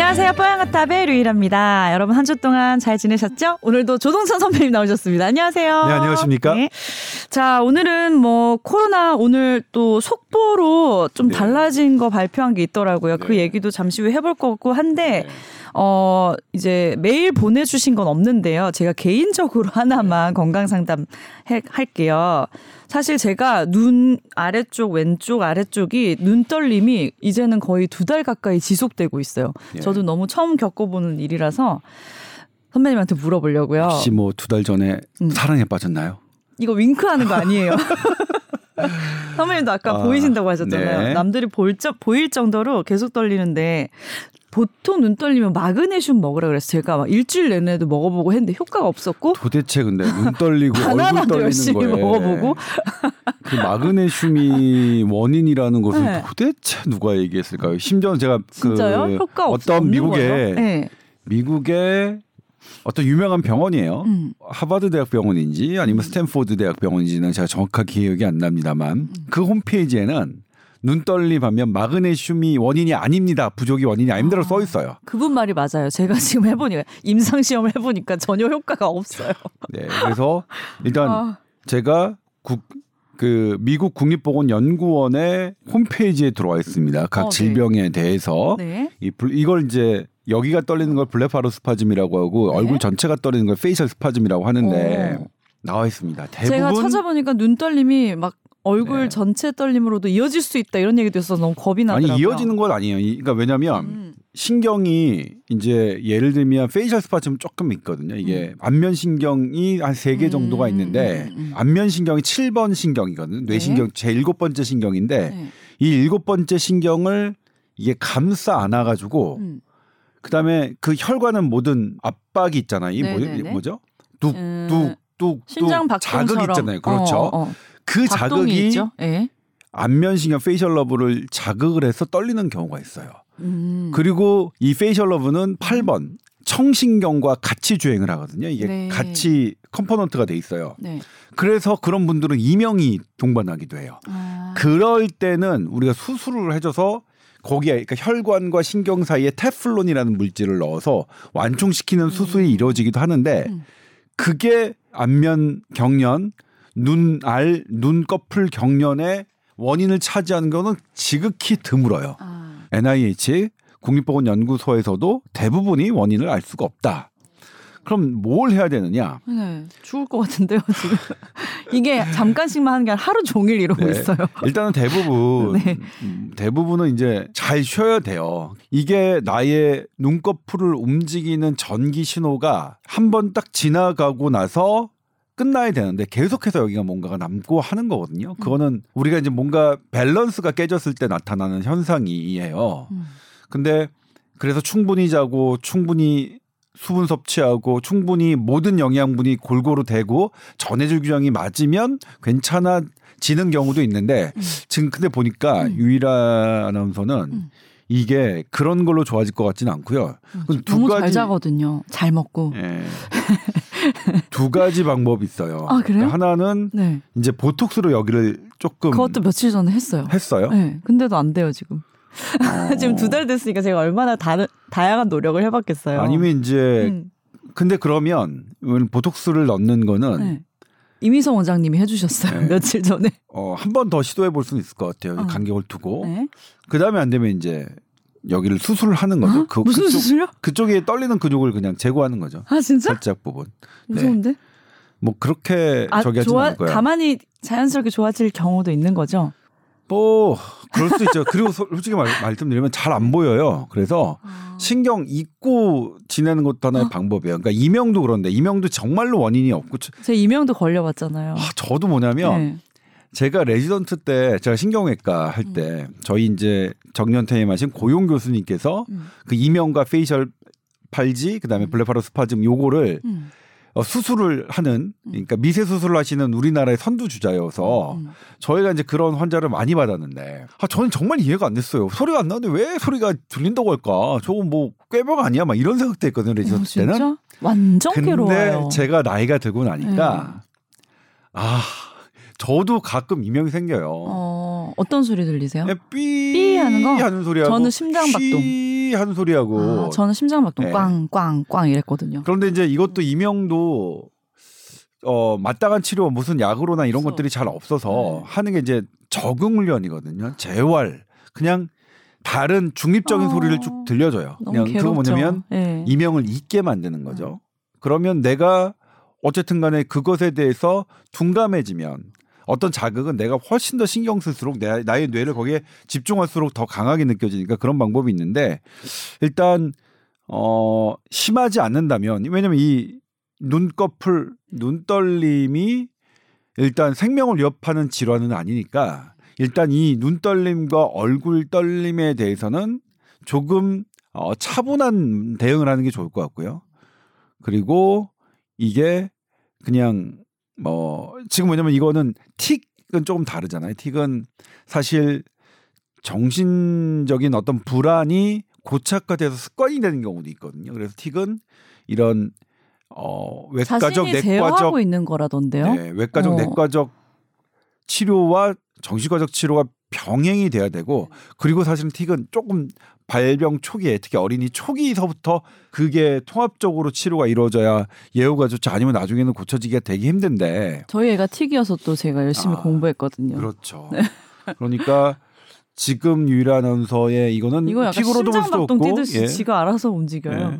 안녕하세요. 뽀양아탑의 류일합니다. 여러분 한 주 동안 잘 지내셨죠? 오늘도 조동찬 선배님 나오셨습니다. 안녕하세요. 네, 안녕하십니까? 네. 자, 오늘은 뭐 코로나 오늘 또 속보로 좀 네. 달라진 거 발표한 게 있더라고요. 그 네. 그 얘기도 잠시 후에 해볼 거고 한데 네. 어, 이제 메일 보내주신 건 없는데요. 제가 개인적으로 하나만 건강 상담 할게요. 사실 제가 눈 아래쪽, 왼쪽, 아래쪽이 눈떨림이 이제는 거의 두 달 가까이 지속되고 있어요. 예. 저도 너무 처음 겪어보는 일이라서 선배님한테 물어보려고요. 혹시 뭐 두 달 전에 음. 사랑에 빠졌나요? 이거 윙크하는 거 아니에요? 선배님도 아까 아, 보이신다고 하셨잖아요. 네. 남들이 볼, 보일 정도로 계속 떨리는데 보통 눈 떨리면 마그네슘 먹으라 그래서 제가 막 일주일 내내도 먹어보고 했는데 효과가 없었고 도대체 근데 눈 떨리고 얼굴 떨리는 거에 먹어보고 그 마그네슘이 원인이라는 것을 네. 도대체 누가 얘기했을까요? 심지어 제가 그 효과 어떤 미국의 네. 미국의 어떤 유명한 병원이에요. 음. 하버드 대학 병원인지 아니면 스탠포드 대학 병원인지는 제가 정확하게 기억이 안 납니다만 음. 그 홈페이지에는 눈떨림 하면 마그네슘이 원인이 아닙니다. 부족이 원인이 아닙니다로 아, 써 있어요. 그분 말이 맞아요. 제가 지금 해보니까 임상 시험을 해보니까 전혀 효과가 없어요. 네, 그래서 일단 아. 제가 국 그 미국 국립보건연구원의 홈페이지에 들어와 있습니다. 각 어, 네. 질병에 대해서 네. 이 이걸 이제 여기가 떨리는 걸 blepharospasm이라고 하고 네. 얼굴 전체가 떨리는 걸 facial spasm이라고 하는데 어. 나와 있습니다. 대부분 제가 찾아보니까 눈 떨림이 막 얼굴 네. 전체 떨림으로도 이어질 수 있다 이런 얘기도 있어서 너무 겁이 나더라고요. 아니 이어지는 건 아니에요. 그러니까 왜냐하면 음. 신경이 이제 예를 들면 facial spasm 조금 있거든요. 이게 음. 안면 신경이 한 세 개 정도가 음, 있는데 음, 음, 안면 신경이 7번 신경이거든요. 뇌신경 네. 제 일곱 번째 신경인데 네. 이 일곱 번째 신경을 이게 감싸 안아 가지고 그다음에 그 혈관은 모든 압박이 있잖아요. 이 뭐, 뭐죠? 뚝뚝 뚝뚝 자극 있잖아요. 그렇죠. 어, 어. 그 자극이 네. 안면신경 facial nerve를 자극을 해서 떨리는 경우가 있어요. 음. 그리고 이 facial nerve는 8번 청신경과 같이 주행을 하거든요. 이게 네. 같이 component가 돼 있어요. 네. 그래서 그런 분들은 이명이 동반하기도 해요. 아. 그럴 때는 우리가 수술을 해줘서 거기에 그러니까 혈관과 신경 사이에 테플론이라는 물질을 넣어서 완충시키는 수술이 음. 이루어지기도 하는데 음. 그게 안면 경련 눈 알, 눈꺼풀 경련의 원인을 차지하는 것은 지극히 드물어요. 아. NIH 국립보건연구소에서도 대부분이 원인을 알 수가 없다. 그럼 뭘 해야 되느냐? 네, 죽을 것 같은데요 지금. 이게 잠깐씩만 하는 게 아니라 하루 종일 이러고 네, 있어요. 일단은 대부분 네. 음, 대부분은 이제 잘 쉬어야 돼요. 이게 나의 눈꺼풀을 움직이는 전기 신호가 한 번 딱 지나가고 나서 끝나야 되는데 계속해서 여기가 뭔가가 남고 하는 거거든요. 음. 그거는 우리가 이제 뭔가 밸런스가 깨졌을 때 나타나는 현상이에요. 음. 근데 그래서 충분히 자고 충분히 수분 섭취하고 충분히 모든 영양분이 골고루 되고 전해질 규정이 맞으면 괜찮아지는 경우도 있는데 음. 지금 근데 보니까 음. 유일한 아나운서는 음. 이게 그런 걸로 좋아질 것 같지는 않고요. 음, 두 너무 가지 잘 자거든요. 잘 먹고. 예. 두 가지 방법이 있어요. 아 그래요? 그러니까 하나는 네. 이제 보톡스로 여기를 조금 그것도 며칠 전에 했어요. 했어요? 네. 근데도 안 돼요 지금. 어... 지금 두 달 됐으니까 제가 얼마나 다른 다양한 노력을 해 봤겠어요. 아니면 이제 음. 근데 그러면 보톡스를 넣는 거는 네. 이미성 원장님이 해주셨어요 네. 며칠 전에. 어한 번 더 시도해 볼 수는 있을 것 같아요. 어. 간격을 두고. 네. 그 다음에 안 되면 이제 여기를 수술을 하는 거죠. 어? 그, 무슨 그쪽, 수술요? 그쪽에 떨리는 근육을 그냥 제거하는 거죠. 아 진짜? 살짝 부분. 무서운데? 네. 뭐 그렇게 아, 저기 하지 않을 거예요. 가만히 자연스럽게 좋아질 경우도 있는 거죠. 뭐 그럴 수 있죠. 그리고 솔직히 말, 말씀드리면 잘 안 보여요. 그래서 아. 신경 잊고 지내는 것도 하나의 어? 방법이에요. 그러니까 이명도 그런데 이명도 정말로 원인이 없고 제 이명도 걸려봤잖아요. 아, 저도 뭐냐면 네. 제가 레지던트 때 제가 신경외과 할때 음. 저희 이제 정년 퇴임하신 고용 교수님께서 음. 그 이명과 facial palsy 그다음에 음. blepharospasm 요거를 음. 어, 수술을 하는 음. 그러니까 미세 수술을 하시는 우리나라의 선두 주자여서 음. 저희가 이제 그런 환자를 많이 받았는데 아 저는 정말 이해가 안 됐어요. 소리가 안 나는데 왜 소리가 들린다고 할까? 저거 뭐 꾀병 아니야? 막 이런 생각도 했거든요. 레지던트 어, 때는. 완전 근데 괴로워요. 제가 나이가 들고 나니까 네. 아 저도 가끔 이명이 생겨요. 어, 어떤 소리 들리세요? 삐, 삐 하는 거? 하는 소리하고 저는 심장박동. 한 소리하고 아, 저는 심장박동 네. 꽝꽝꽝 이랬거든요. 그런데 이제 이것도 이명도 어 마땅한 치료 무슨 약으로나 이런 없어. 것들이 잘 없어서 네. 하는 게 이제 적응 훈련이거든요. 재활 그냥 다른 중립적인 어. 소리를 쭉 들려줘요. 그냥 그거. 뭐냐면 네. 이명을 잊게 만드는 거죠. 그러면 내가 어쨌든 간에 그것에 대해서 둔감해지면 어떤 자극은 내가 훨씬 더 신경 쓸수록 내, 나의 뇌를 거기에 집중할수록 더 강하게 느껴지니까 그런 방법이 있는데 일단 어 심하지 않는다면 왜냐면 이 눈꺼풀 눈떨림이 일단 생명을 위협하는 질환은 아니니까 일단 이 눈떨림과 얼굴 떨림에 대해서는 조금 어, 차분한 대응을 하는 게 좋을 것 같고요. 그리고 이게 그냥 뭐 지금 뭐냐면 이거는 틱은 조금 다르잖아요. 틱은 사실 정신적인 어떤 불안이 고착화돼서 습관이 되는 경우도 있거든요. 그래서 틱은 이런 어 외과적 내과적 있는 거라던데요. 네, 외과적 어. 내과적 치료와 정신과적 치료가 병행이 돼야 되고 그리고 사실은 틱은 조금 발병 초기에 특히 어린이 초기서부터 그게 통합적으로 치료가 이루어져야 예후가 좋지 아니면 나중에는 고쳐지기가 되게 힘든데 저희 애가 틱이어서 또 제가 열심히 아, 공부했거든요. 그렇죠. 그러니까 지금 유일한 아나운서의 이거는 이거 약간 틱으로도 볼 수도 없고 뛰듯이 예. 지가 알아서 움직여요. 예.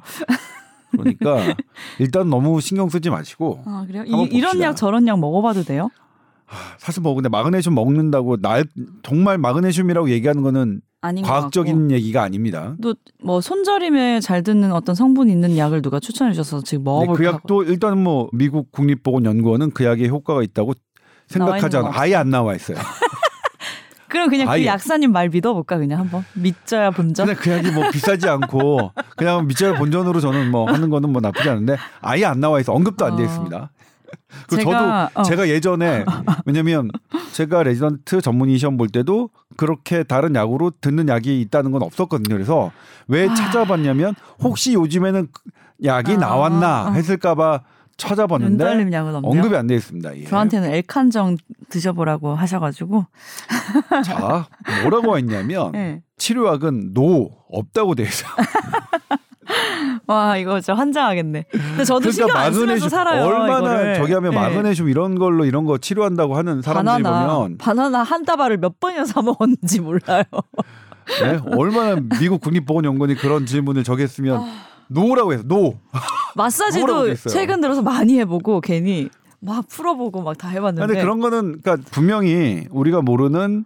그러니까 일단 너무 신경 쓰지 마시고 아 그래요? 이, 한번 이런 봅시다. 약 저런 약 먹어봐도 돼요? 사실 뭐 근데 마그네슘 먹는다고 날 정말 마그네슘이라고 얘기하는 거는 아닌 것 과학적인 얘기가 아닙니다. 또 뭐 손저림에 잘 듣는 어떤 성분 있는 약을 누가 추천해 주셔서 지금 네, 먹어볼까 그 약도 일단 뭐 미국 국립보건연구원은 그 약에 효과가 있다고 생각하지 않아 거 아예 안 나와 있어요. 그럼 그냥 아예. 그 약사님 말 믿어볼까 그냥 한번 믿져야 본전. 근데 그 약이 뭐 비싸지 않고 그냥 밑절 본전으로 저는 뭐 하는 거는 뭐 나쁘지 않은데 아예 안 나와 있어 언급도 안돼 어. 있습니다. 제가, 저도 어. 제가 예전에 왜냐면 제가 레지던트 전문의 시험 볼 때도 그렇게 다른 약으로 듣는 약이 있다는 건 없었거든요. 그래서 왜 아. 찾아봤냐면 혹시 요즘에는 그 약이 아, 나왔나 어. 했을까봐 찾아봤는데. 언급이 안 돼 있습니다. 예. 저한테는 엘칸정 드셔보라고 하셔가지고. 자 뭐라고 했냐면 네. 치료약은 no 없다고 돼 있어요. 와 이거 진짜 환장하겠네. 근데 저도 안 쓰면서 살아요. 그러니까 얼마나 이거를. 저기 하면 네. 마그네슘 이런 걸로 이런 거 치료한다고 하는 바나나 보면 바나나 한 다발을 몇 번이나 사 먹었는지 몰라요. 네? 얼마나 미국 국립보건연구원이 그런 질문을 저기 했으면 no라고 해서 no. 마사지도? 최근 들어서 많이 해보고 괜히 막 풀어보고 막 다 해봤는데. 근데 그런 거는 그러니까 분명히 우리가 모르는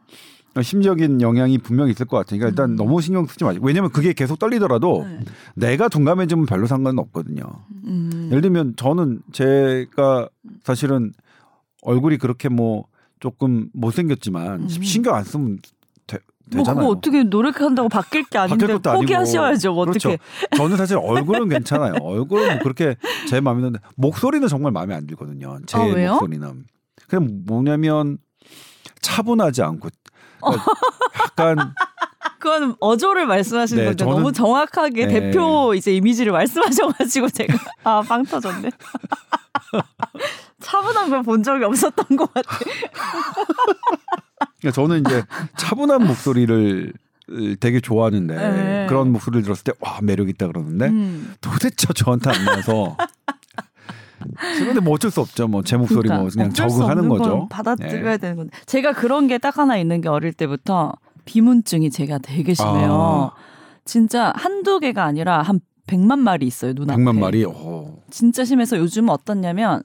심적인 영향이 분명히 있을 것 같으니까 일단 음. 너무 신경 쓰지 마시고 왜냐면 그게 계속 떨리더라도 네. 내가 둔감해지면 별로 상관은 없거든요. 음. 예를 들면 저는 제가 사실은 얼굴이 그렇게 뭐 조금 못생겼지만 음. 신경 안 쓰면 되, 뭐 되잖아요. 그거 어떻게 노력한다고 바뀔 게 아닌데 바뀔 것도. 포기하셔야죠. 어떻게? 그렇죠. 저는 사실 얼굴은 괜찮아요. 얼굴은 뭐 그렇게 제 마음에 드는데 목소리는 정말 마음에 안 들거든요. 제 아? 목소리는 그냥 뭐냐면 차분하지 않고 그러니까 약간 그건 어조를 말씀하시는 네, 건데 저는- 너무 정확하게 네. 대표 이제 이미지를 말씀하셔가지고 제가 아 빵 터졌네. 차분한 걸 본 적이 없었던 것 같아. 그러니까 저는 이제 차분한 목소리를 되게 좋아하는데 네. 그런 목소리를 들었을 때 와 매력 있다 그러는데 음. 도대체 저한테 안 나와서 근데 뭐 어쩔 수 없죠. 뭐 제 목소리 뭐 그러니까 그냥 어쩔 수 적응하는 거죠. 받아들여야 네. 되는 건데 제가 그런 게 딱 하나 있는 게 어릴 때부터 비문증이 제가 되게 심해요. 아. 진짜 한두 개가 아니라 한 100만 마리 있어요, 눈앞에. 100만 마리. 오. 진짜 심해서 요즘은 어떻냐면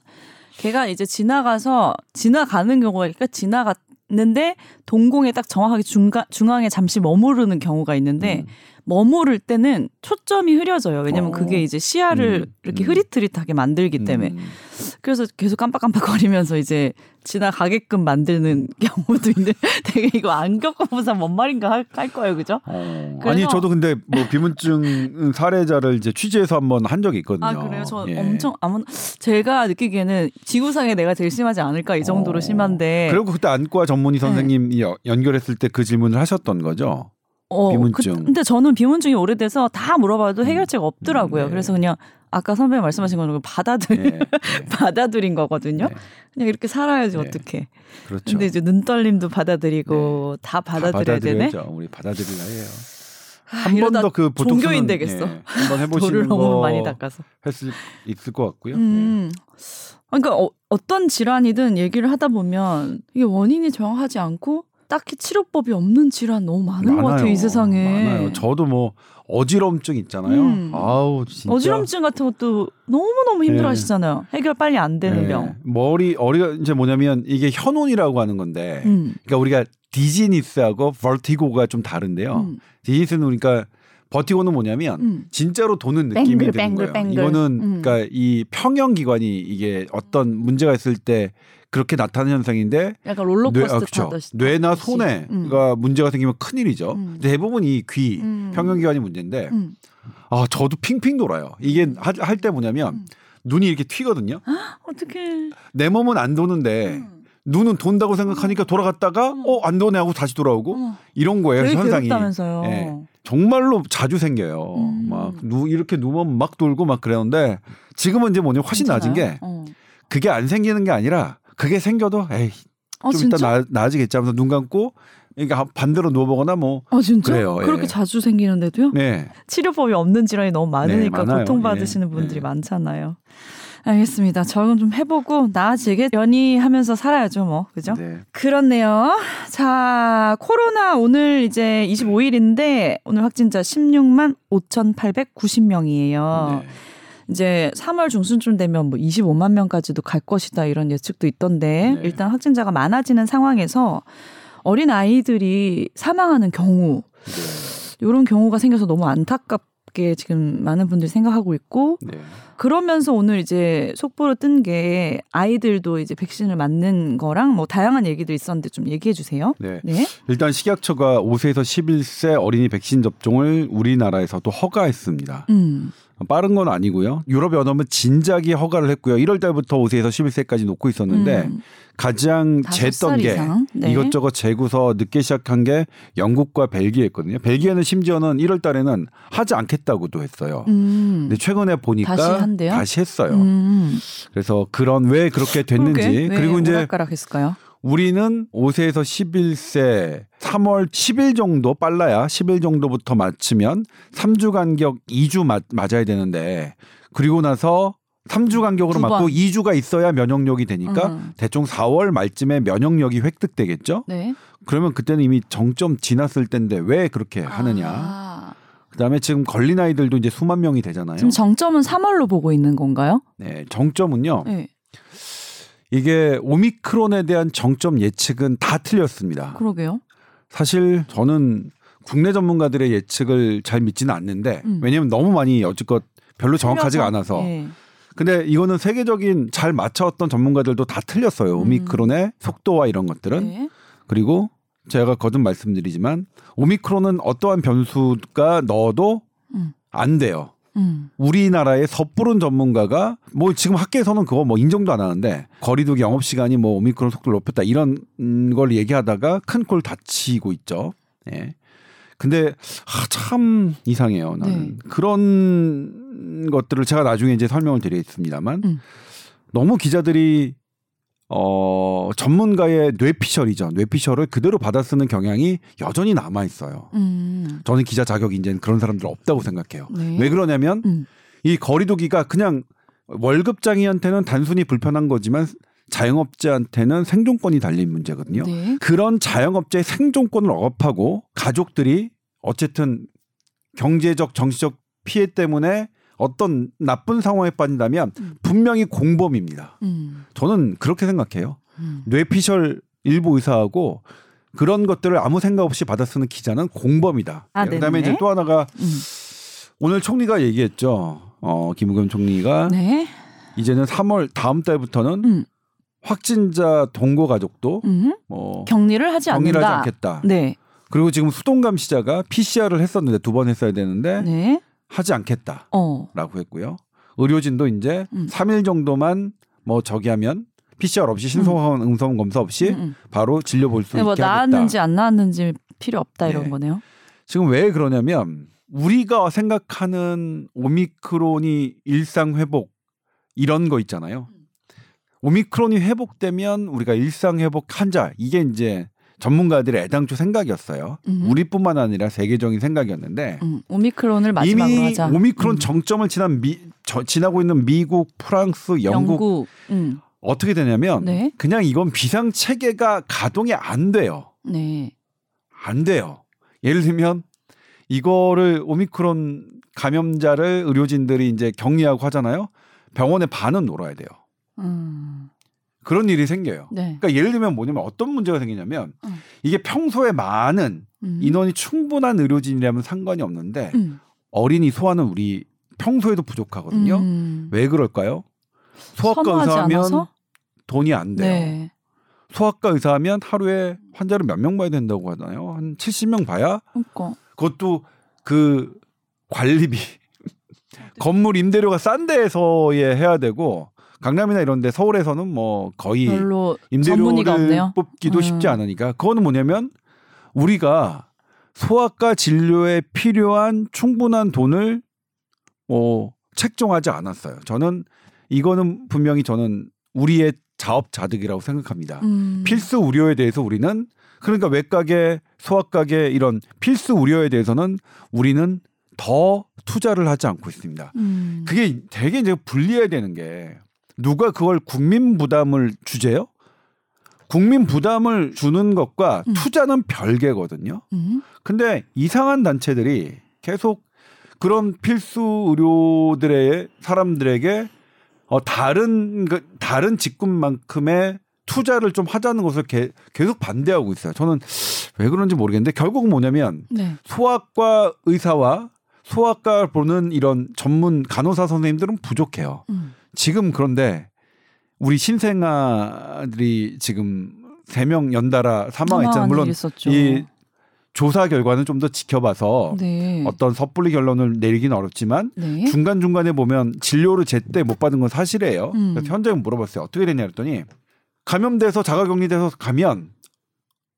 걔가 이제 지나가서 지나가는 경우가 그러니까 지나갔는데 동공에 딱 정확하게 중간 중앙에 잠시 머무르는 경우가 있는데 음. 머무를 때는 초점이 흐려져요. 왜냐면 어. 그게 이제 시야를 음, 이렇게 음. 흐릿흐릿하게 만들기 때문에 음. 그래서 계속 깜빡깜빡거리면서 이제 지나가게끔 만드는 경우도 있는데 되게 이거 안 사람 뭔 말인가 할, 할 거예요, 그죠? 어. 아니 저도 근데 뭐 비문증 사례자를 이제 취재해서 한번 한 적이 있거든요. 아 그래요? 저 예. 엄청 아무 제가 느끼기에는 지구상에 내가 제일 심하지 않을까 이 정도로 어. 심한데 그리고 그때 안과 전문의 선생님 이 연결했을 때 그 질문을 하셨던 거죠. 어, 비문증. 그, 근데 저는 비문증이 오래돼서 다 물어봐도 해결책 없더라고요. 음, 네. 그래서 그냥 아까 선배님 말씀하신 거는 받아들 예, 예. 받아들인 거거든요. 네. 그냥 이렇게 살아야지 네. 어떻게. 그렇죠. 근데 이제 눈떨림도 받아들이고 다다 받아들여야 되네. 우리 받아들여야 해요. 한 번 더 그 보통 종교인 되겠어. 예, 한번 해보시는 돌을 너무 거 많이 닦아서. 할수 있을 것 같고요. 음. 그러니까 어, 어떤 질환이든 얘기를 하다 보면 이게 원인이 정확하지 않고 딱히 치료법이 없는 질환 너무 많은 많아요. 것 같아요 이 세상에. 많아요. 저도 뭐 어지럼증 있잖아요. 음. 아우 진짜. 어지럼증 같은 것도 너무 너무 힘들어하시잖아요. 해결 빨리 안 되는 네. 병. 머리 어리가 이제 뭐냐면 이게 현온이라고 하는 건데, 음. 그러니까 우리가 디지니스하고 벌티고가 좀 다른데요. 음. 디지니스는 그러니까 버티고는 뭐냐면 음. 진짜로 도는 느낌이 뱅글, 드는 뱅글, 거예요. 뱅글. 이거는 음. 그러니까 이 평형 기관이 이게 어떤 문제가 있을 때 그렇게 나타나는 현상인데 약간 뇌, 롤러코스터 아. 타듯이. 뇌나. 손에가 음. 문제가 생기면 큰일이죠. 음. 대부분 이 귀, 음. 평형 기관이 문제인데 음. 아 저도 핑핑 돌아요. 이게 할 때 뭐냐면 음. 눈이 이렇게 튀거든요. 어떻게? 내 몸은 안 도는데 음. 눈은 돈다고 생각하니까 돌아갔다가 어 안 도네 하고 다시 돌아오고 어. 이런 거예요 현상이. 괴롭다면서요. 예. 정말로 자주 생겨요. 음. 막 누, 이렇게 누우면 막 돌고 막 그러는데 지금은 이제 뭐냐 훨씬 낮은 게 어. 그게 안 생기는 게 아니라 그게 생겨도 에이 아, 좀 진짜? 이따 나, 나아지겠지 하면서 눈 감고 그러니까 반대로 누워보거나 뭐 아 진짜? 그래요, 예. 그렇게 자주 생기는데도요? 네. 치료법이 없는 질환이 너무 많으니까 네, 많아요. 고통 받으시는 예, 분들이 예. 많잖아요. 알겠습니다. 적응 좀 해보고 나아지게 연희하면서 살아야죠, 뭐 그죠? 네. 그렇네요. 자, 코로나 오늘 이제 25일인데 오늘 확진자 16만 5,890명이에요. 네. 이제 3월 중순쯤 되면 뭐 25만 명까지도 갈 것이다 이런 예측도 있던데 네. 일단 확진자가 많아지는 상황에서 어린 아이들이 사망하는 경우 이런 경우가 생겨서 너무 안타깝게 지금 많은 분들이 생각하고 있고 네. 그러면서 오늘 이제 속보로 뜬 게 아이들도 이제 백신을 맞는 거랑 뭐 다양한 얘기도 있었는데 좀 얘기해 주세요. 네. 네. 일단 식약처가 5세에서 11세 어린이 백신 접종을 우리나라에서도 허가했습니다. 음. 빠른 건 아니고요. 유럽 연합은 진작에 허가를 했고요. 1월 달부터 5세에서 11세까지 놓고 있었는데 음. 가장 쟀던 살 게? 네. 이것저것 재고서 늦게 시작한 게 영국과 벨기에였거든요. 벨기에는 심지어는 1월 달에는 하지 않겠다고도 했어요. 음. 근데 최근에 보니까 다시 한대요? 다시 했어요. 음. 그래서 그런 왜 그렇게 됐는지 그리고 이제 오락가락 했을까요? 우리는 5세에서 11세 3월 10일 정도 빨라야 10일 정도부터 맞추면 3주 간격 2주 맞, 맞아야 되는데 그리고 나서 3주 간격으로 두 맞고 번. 2주가 있어야 면역력이 되니까 음. 대충 4월 말쯤에 면역력이 획득되겠죠. 네. 그러면 그때는 이미 정점 지났을 텐데 왜 그렇게 하느냐. 아. 그다음에 지금 걸린 아이들도 이제 수만 명이 되잖아요. 지금 정점은 3월로 보고 있는 건가요? 네, 정점은요. 네. 이게 오미크론에 대한 정점 예측은 다 틀렸습니다. 그러게요. 사실 저는 국내 전문가들의 예측을 잘 믿지는 않는데 음. 왜냐하면 너무 많이 어쨌건 별로 정확하지가. 않아서 네. 근데 이거는 세계적인 잘 맞춰왔던 전문가들도 다 틀렸어요 음. 오미크론의 속도와 이런 것들은 네. 그리고 제가 거듭 말씀드리지만 오미크론은 어떠한 변수가 넣어도 음. 안 돼요 음. 우리나라의 섣부른 전문가가 뭐 지금 학계에서는 그거 뭐 인정도 안 하는데 거리두기 영업 시간이 뭐 오미크론 속도를 높였다 이런 음, 걸 얘기하다가 큰 꼴 다치고 있죠. 예. 근데 아, 참 이상해요. 나는 네. 그런 것들을 제가 나중에 이제 설명을 드리겠습니다만 음. 너무 기자들이 어 전문가의 뇌피셜이죠. 뇌피셜을 그대로 받아 쓰는 경향이 여전히 남아 있어요. 음. 저는 기자 자격이 이제는 그런 사람들 없다고 생각해요. 네. 왜 그러냐면 음. 이 거리두기가 그냥 월급장이한테는 단순히 불편한 거지만 자영업자한테는 생존권이 달린 문제거든요. 네. 그런 자영업자의 생존권을 억압하고 가족들이 어쨌든 경제적 정치적 피해 때문에 어떤 나쁜 상황에 빠진다면 음. 분명히 공범입니다. 음. 저는 그렇게 생각해요. 음. 뇌피셜 일부 의사하고 그런 것들을 아무 생각 없이 받아 쓰는 기자는 공범이다. 아, 그다음에 네네. 이제 또 하나가 음. 오늘 총리가 얘기했죠. 어, 김우겸 총리가 네. 이제는 3월 다음 달부터는 음. 확진자 동거 가족도 음. 뭐 격리를 하지 격리를 하지 않는다. 않겠다. 네. 그리고 지금 수동 감 시자가 PCR을 했었는데 두 번 했어야 되는데 네. 하지 않겠다라고 어. 했고요. 의료진도 이제 음. 3일 정도만 뭐 저기 하면 PCR 없이 신속한 음성 검사 없이 음, 음. 바로 진료 볼수 네, 있게 뭐. 나았는지 안 나았는지 필요 없다 이런 네. 거네요. 지금 왜 그러냐면 우리가 생각하는 오미크론이 일상 회복 이런 거 있잖아요. 오미크론이 회복되면 우리가 일상 회복 환자 이게 이제 전문가들의 애당초 생각이었어요. 음. 우리뿐만 아니라 세계적인 생각이었는데 음, 오미크론을 마지막으로 이미 하자. 오미크론 음. 정점을 지난 미, 저, 지나고 있는 미국, 프랑스, 영국, 영국. 음. 어떻게 되냐면 네. 그냥 이건 비상 체계가 가동이 안 돼요. 네. 안 돼요. 예를 들면 이거를 오미크론 감염자를 의료진들이 이제 격리하고 하잖아요. 병원의 반은 놀아야 돼요. 음. 그런 일이 생겨요. 네. 그러니까 예를 들면 뭐냐면 어떤 문제가 생기냐면 음. 이게 평소에 많은 음. 인원이 충분한 의료진이라면 상관이 없는데 음. 어린이 소아는 우리 평소에도 부족하거든요. 음. 왜 그럴까요? 소아과 의사하면 않아서? 돈이 안 돼요. 네. 소아과 의사하면 하루에 환자를 몇 명 봐야 된다고 하나요? 한 70명 봐야 그러니까. 그것도 그 관리비 건물 임대료가 싼 데에서에 해야 되고 강남이나 이런 데 서울에서는 뭐 거의 임대료를. 뽑기도 음. 쉽지 않으니까 그거는 뭐냐면 우리가 소아과 진료에 필요한 충분한 돈을 뭐 책정하지 않았어요. 저는 이거는 분명히 저는 우리의 자업자득이라고 생각합니다. 음. 필수 의료에 대해서 우리는 그러니까 외과계, 소아과계 이런 필수 의료에 대해서는 우리는 더 투자를 하지 않고 있습니다. 음. 그게 되게 이제 분리해야 되는 게 누가 그걸 국민 부담을 주제요? 국민 부담을 주는 것과 음. 투자는 별개거든요. 음. 근데 이상한 단체들이 계속 그런 필수 의료들의 사람들에게 어 다른 그 다른 직군만큼의 투자를 좀 하자는 것을 개, 계속 반대하고 있어요. 저는 왜 그런지 모르겠는데 결국은 뭐냐면 네. 소아과 의사와 소아과 보는 이런 전문 간호사 선생님들은 부족해요. 음. 지금 그런데 우리 신생아들이 지금 세명 연달아 사망했잖아요. 물론 있었죠. 이 조사 결과는 좀 더 지켜봐서 네. 어떤 섣불리 결론을 내리기는 어렵지만 네. 중간 중간에 보면 진료를 제때 못 받은 건 사실이에요. 음. 그래서 현장에 물어봤어요. 어떻게 됐냐 그랬더니 감염돼서 자가격리돼서 가면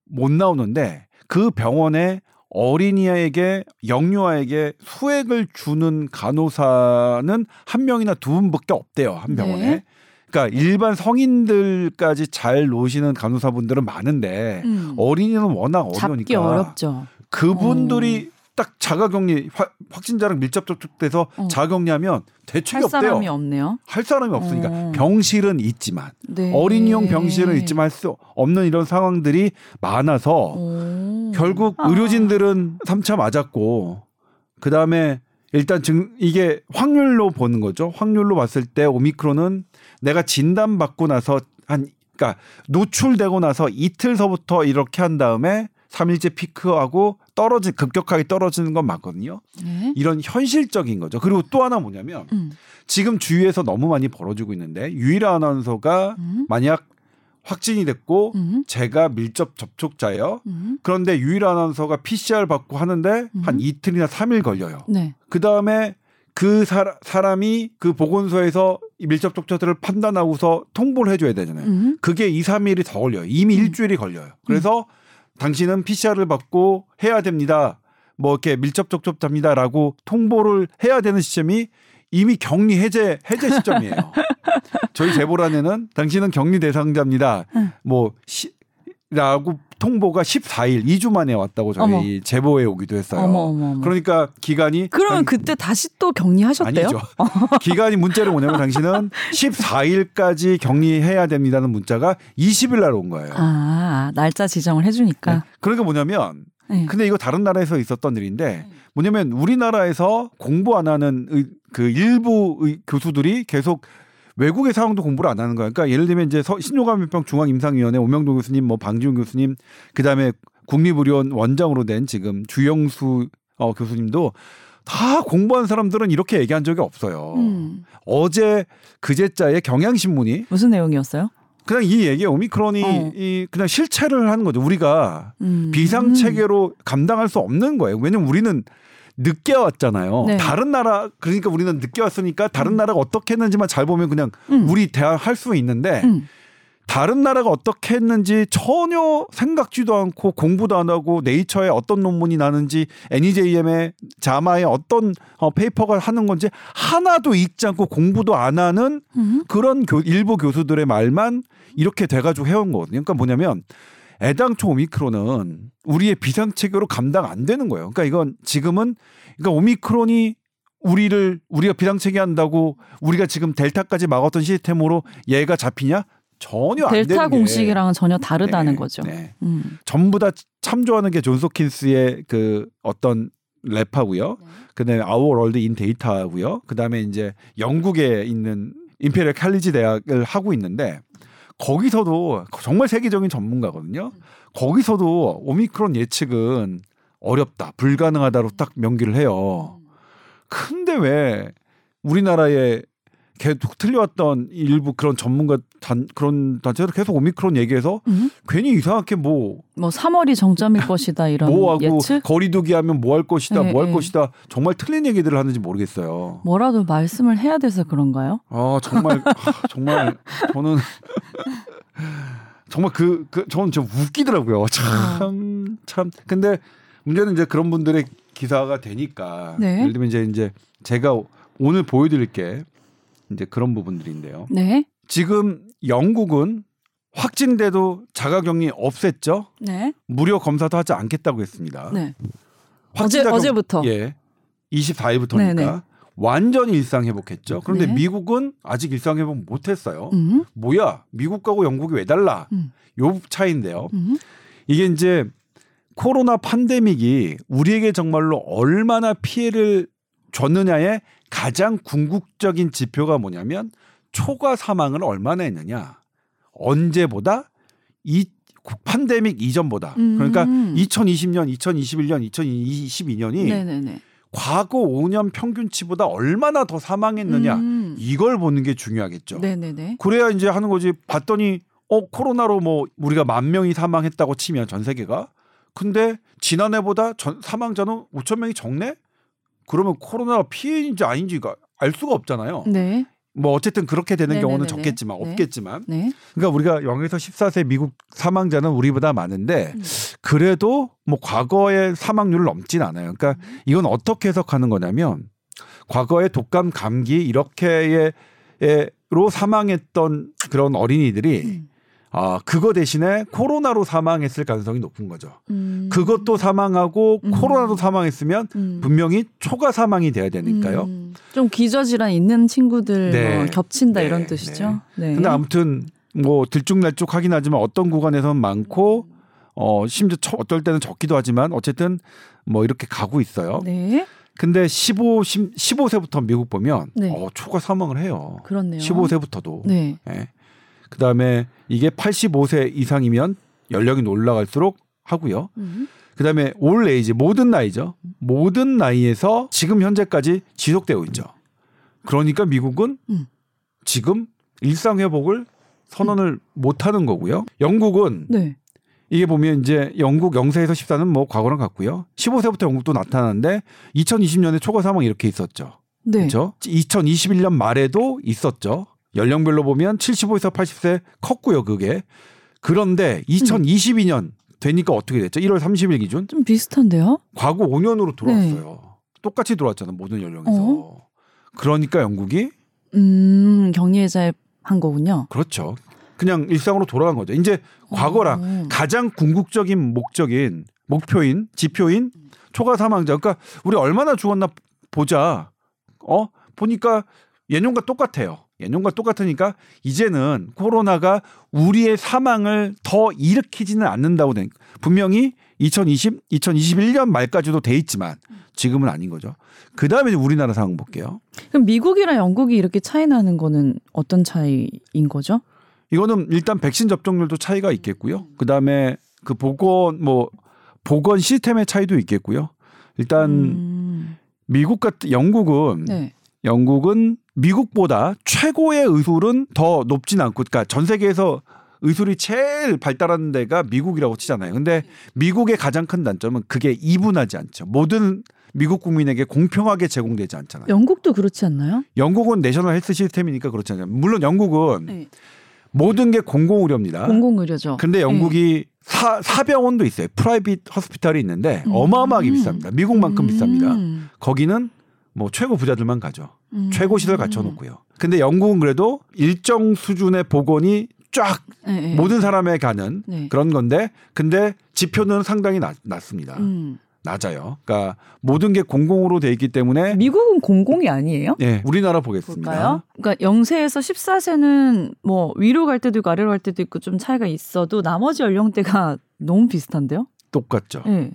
못 나오는데 그 병원에 어린이에게 영유아에게 수액을 주는 간호사는 한 명이나 두 분밖에 없대요 한 병원에. 네. 그러니까 일반 성인들까지 잘 노시는 간호사분들은 많은데 음. 어린이는 워낙 잡기 어려우니까 어렵죠. 그분들이 딱 자가격리 확- 확진자랑 밀접 접촉돼서 어. 자가격리하면 대책이 할 없대요. 사람이 없네요. 할 사람이 없으니까 어. 병실은 있지만 네. 어린이용 병실은 있지만 할 수 없는 이런 상황들이 많아서 오. 결국 아. 의료진들은 3차 맞았고 그 다음에 일단 증 이게 확률로 보는 거죠. 확률로 봤을 때 오미크론은 내가 진단 받고 나서 한 그러니까 노출되고 나서 이틀서부터 이렇게 한 다음에 3일째 피크하고 떨어지 급격하게 떨어지는 건 맞거든요. 네. 이런 현실적인 거죠. 그리고 또 하나 뭐냐면 음. 지금 주위에서 너무 많이 벌어지고 있는데 유일한 아나운서가 음. 만약 확진이 됐고 음. 제가 밀접 접촉자예요. 음. 그런데 유일한 아나운서가 PCR 받고 하는데 음. 한 이틀이나 삼일 걸려요. 네. 그 다음에 그 사라, 사람이 그 보건소에서 이 밀접 접촉자들을 판단하고서 통보를 해줘야 되잖아요. 음. 그게 2, 3일이 더 걸려요. 이미 음. 일주일이 걸려요. 그래서 당신은 PCR을 받고 해야 됩니다. 뭐 이렇게 밀접 접촉자입니다라고 통보를 해야 되는 시점이 이미 격리 해제 해제 시점이에요. 저희 제보란에는 당신은 격리 대상자입니다. 응. 뭐 시, 라고 통보가 14일, 2주 만에 왔다고 저희 어머. 제보에 오기도 했어요. 어머 어머. 그러니까 기간이 그러면 당- 그때 다시 또 격리하셨대요? 아니죠. 기간이 문자를 뭐냐면 당신은 14일까지 격리해야 됩니다는 문자가 20일 날 온 거예요. 아 날짜 지정을 해주니까. 네. 그러니까 뭐냐면 네. 근데 이거 다른 나라에서 있었던 일인데 뭐냐면 우리나라에서 공부 안 하는 의- 그 일부 의- 교수들이 계속 외국의 상황도 공부를 안 하는 거예요. 그러니까 예를 들면 이제 서- 신종감염병 중앙임상위원회 오명도 교수님, 뭐 방지훈 교수님, 그 다음에 국립의료원 원장으로 된 지금 주영수 어, 교수님도 다 공부한 사람들은 이렇게 얘기한 적이 없어요. 음. 어제 그제자에 경향신문이 무슨 내용이었어요? 그냥 이 얘기 오미크론이 어. 이 그냥 실체를 하는 거죠. 우리가 음. 비상 체계로 감당할 수 없는 거예요. 왜냐면 우리는 늦게 왔잖아요. 네. 다른 나라 그러니까 우리는 늦게 왔으니까 다른 나라가 어떻게 했는지만 잘 보면 그냥 음. 우리 대화할 수 있는데 음. 다른 나라가 어떻게 했는지 전혀 생각지도 않고 공부도 안 하고 네이처에 어떤 논문이 나는지 NEJM의 JAMA에 어떤 어, paper가 나는 건지 하나도 읽지 않고 공부도 안 하는 음. 그런 교, 일부 교수들의 말만 이렇게 돼가지고 해온 거거든요. 그러니까 뭐냐면 애당초 오미크론은 우리의 비상체계로 감당 안 되는 거예요. 그러니까 이건 지금은 그러니까 오미크론이 우리를 우리가 비상체계 한다고 우리가 지금 델타까지 막았던 시스템으로 얘가 잡히냐? 전혀 안 델타 되는 공식이랑은 전혀 다르다는 네, 거죠. 네. 음. 전부 다 참조하는 게 존스홉킨스의 그 어떤 lab하고요. 네. 그다음에 Our World in Data고요. 그다음에 이제 영국에 있는 Imperial College 대학을 하고 있는데 거기서도 정말 세계적인 전문가거든요. 거기서도 오미크론 예측은 어렵다, 불가능하다로 딱 명기를 해요. 근데 왜 우리나라에 계속 틀려왔던 일부 그런 전문가 단, 그런 단체들 계속 오미크론 얘기해서 음? 괜히 이상하게 뭐뭐 3월이 정점일 것이다 이런 뭐 하고 예측 거리두기 하면 뭐 할 것이다 네, 뭐할 네. 것이다 정말 틀린 얘기들을 하는지 모르겠어요. 뭐라도 말씀을 해야 돼서 그런가요? 아 정말 아, 정말 저는 정말 그, 그 저는 좀 웃기더라고요. 참 참. 근데 문제는 이제 그런 분들의 기사가 되니까 네. 예를 들면 이제 이제 제가 오늘 보여드릴 게 이제 그런 부분들인데요. 네. 지금 영국은 확진돼도 자가격리 없앴죠. 네. 무료 검사도 하지 않겠다고 했습니다. 네. 확진자 어제- 경- 어제부터. 예. 24일부터니까 네네. 완전히 일상 회복했죠. 그런데 네. 미국은 아직 일상 회복 못 했어요. 음. 뭐야? 미국하고 영국이 왜 달라? 음. 요 차이인데요. 음. 이게 이제 코로나 팬데믹이 우리에게 정말로 얼마나 피해를 줬느냐의 가장 궁극적인 지표가 뭐냐면 초과 사망을 얼마나 했느냐. 언제보다 이 팬데믹 이전보다. 음. 그러니까 2020년, 2021년, 2022년이 네, 네, 네. 과거 5년 평균치보다 얼마나 더 사망했느냐. 음. 이걸 보는 게 중요하겠죠. 네, 네, 네. 그래야 이제 하는 거지. 봤더니 어 코로나로 뭐 우리가 만 명이 사망했다고 치면 전 세계가 근데 지난해보다 전 사망자는 5천 명이 적네? 그러면 코로나 피해인지 아닌지가 알 수가 없잖아요. 네. 뭐 어쨌든 그렇게 되는 네네네네. 경우는 적겠지만 네. 없겠지만 네. 그러니까 우리가 0에서 14세 미국 사망자는 우리보다 많은데 음. 그래도 뭐 과거의 사망률을 넘진 않아요. 그러니까 음. 이건 어떻게 해석하는 거냐면 과거에 독감, 감기 이렇게로 사망했던 그런 어린이들이 음. 아 그거 대신에 코로나로 사망했을 가능성이 높은 거죠. 음. 그것도 사망하고 음. 코로나도 사망했으면 음. 분명히 초과 사망이 돼야 되니까요. 음. 좀 기저질환 있는 친구들 네. 뭐 겹친다 네. 이런 뜻이죠. 네. 근데 아무튼 뭐 들쭉날쭉 하긴 하지만 어떤 구간에서는 많고 어 심지어 처- 어떨 때는 적기도 하지만 어쨌든 뭐 이렇게 가고 있어요. 네. 근데 15 15세부터 미국 보면 네. 어 초과 사망을 해요. 그렇네요. 15세부터도. 네. 예. 그다음에 이게 85세 이상이면 연령이 올라갈수록 하고요. 음. 그다음에 올 에이지 모든 나이죠. 모든 나이에서 지금 현재까지 지속되고 있죠. 그러니까 미국은 음. 지금 일상 회복을 선언을 못 하는 거고요. 영국은 네. 이게 보면 이제 영국 0세에서 14는 뭐 과거랑 같고요. 15세부터 영국도 나타나는데 2020년에 초과 사망 이렇게 있었죠. 네. 그렇죠? 2021년 말에도 있었죠. 연령별로 보면 75에서 80세 컸고요, 그게. 그런데 2022년 되니까 어떻게 됐죠? 1월 30일 기준 좀 비슷한데요? 과거 5년으로 돌아왔어요. 똑같이 돌아왔잖아, 모든 연령에서. 어? 그러니까 영국이 음, 격리해제 한 거군요. 그렇죠. 그냥 일상으로 돌아간 거죠. 이제 과거랑 어. 가장 궁극적인 목적인 목표인 지표인 초과 사망자. 그러니까 우리 얼마나 죽었나 보자. 어 보니까 예년과 똑같아요. 예년과 똑같으니까 이제는 코로나가 우리의 사망을 더 일으키지는 않는다고 된 분명히 2020, 2021년 말까지도 돼 있지만 지금은 아닌 거죠. 그 다음에 우리나라 상황 볼게요. 그럼 미국이랑 영국이 이렇게 차이 나는 거는 어떤 차이인 거죠? 이거는 일단 백신 접종률도 차이가 있겠고요. 그 다음에 그 보건 뭐 보건 시스템의 차이도 있겠고요. 일단 음. 미국 같은 영국은 네. 영국은 미국보다 최고의 의술은 더 높진 않고, 그러니까 전 세계에서 의술이 제일 발달하는 데가 미국이라고 치잖아요. 근데 미국의 가장 큰 단점은 그게 이분하지 않죠. 모든 미국 국민에게 공평하게 제공되지 않잖아요. 영국도 그렇지 않나요? 영국은 내셔널 헬스 시스템이니까 그렇잖아요. 물론 영국은 네. 모든 게 공공 의료입니다. 공공 의료죠. 근데 영국이 사, 사병원도 있어요. 프라이빗 허스피탈이 있는데 음. 어마어마하게 비쌉니다. 미국만큼 음. 비쌉니다. 거기는 뭐 최고 부자들만 가죠. 음. 최고 시설 갖춰놓고요. 근데 영국은 그래도 일정 수준의 보건이 쫙 네, 네. 모든 사람에 가는 네. 그런 건데 근데 지표는 상당히 낮, 낮습니다. 음. 낮아요. 그러니까 모든 게 공공으로 돼 있기 때문에 미국은 공공이 아니에요? 예, 우리나라 보겠습니다. 볼까요? 그러니까 0세에서 14세는 뭐 위로 갈 때도 있고 아래로 갈 때도 있고 좀 차이가 있어도 나머지 연령대가 너무 비슷한데요? 똑같죠. 네.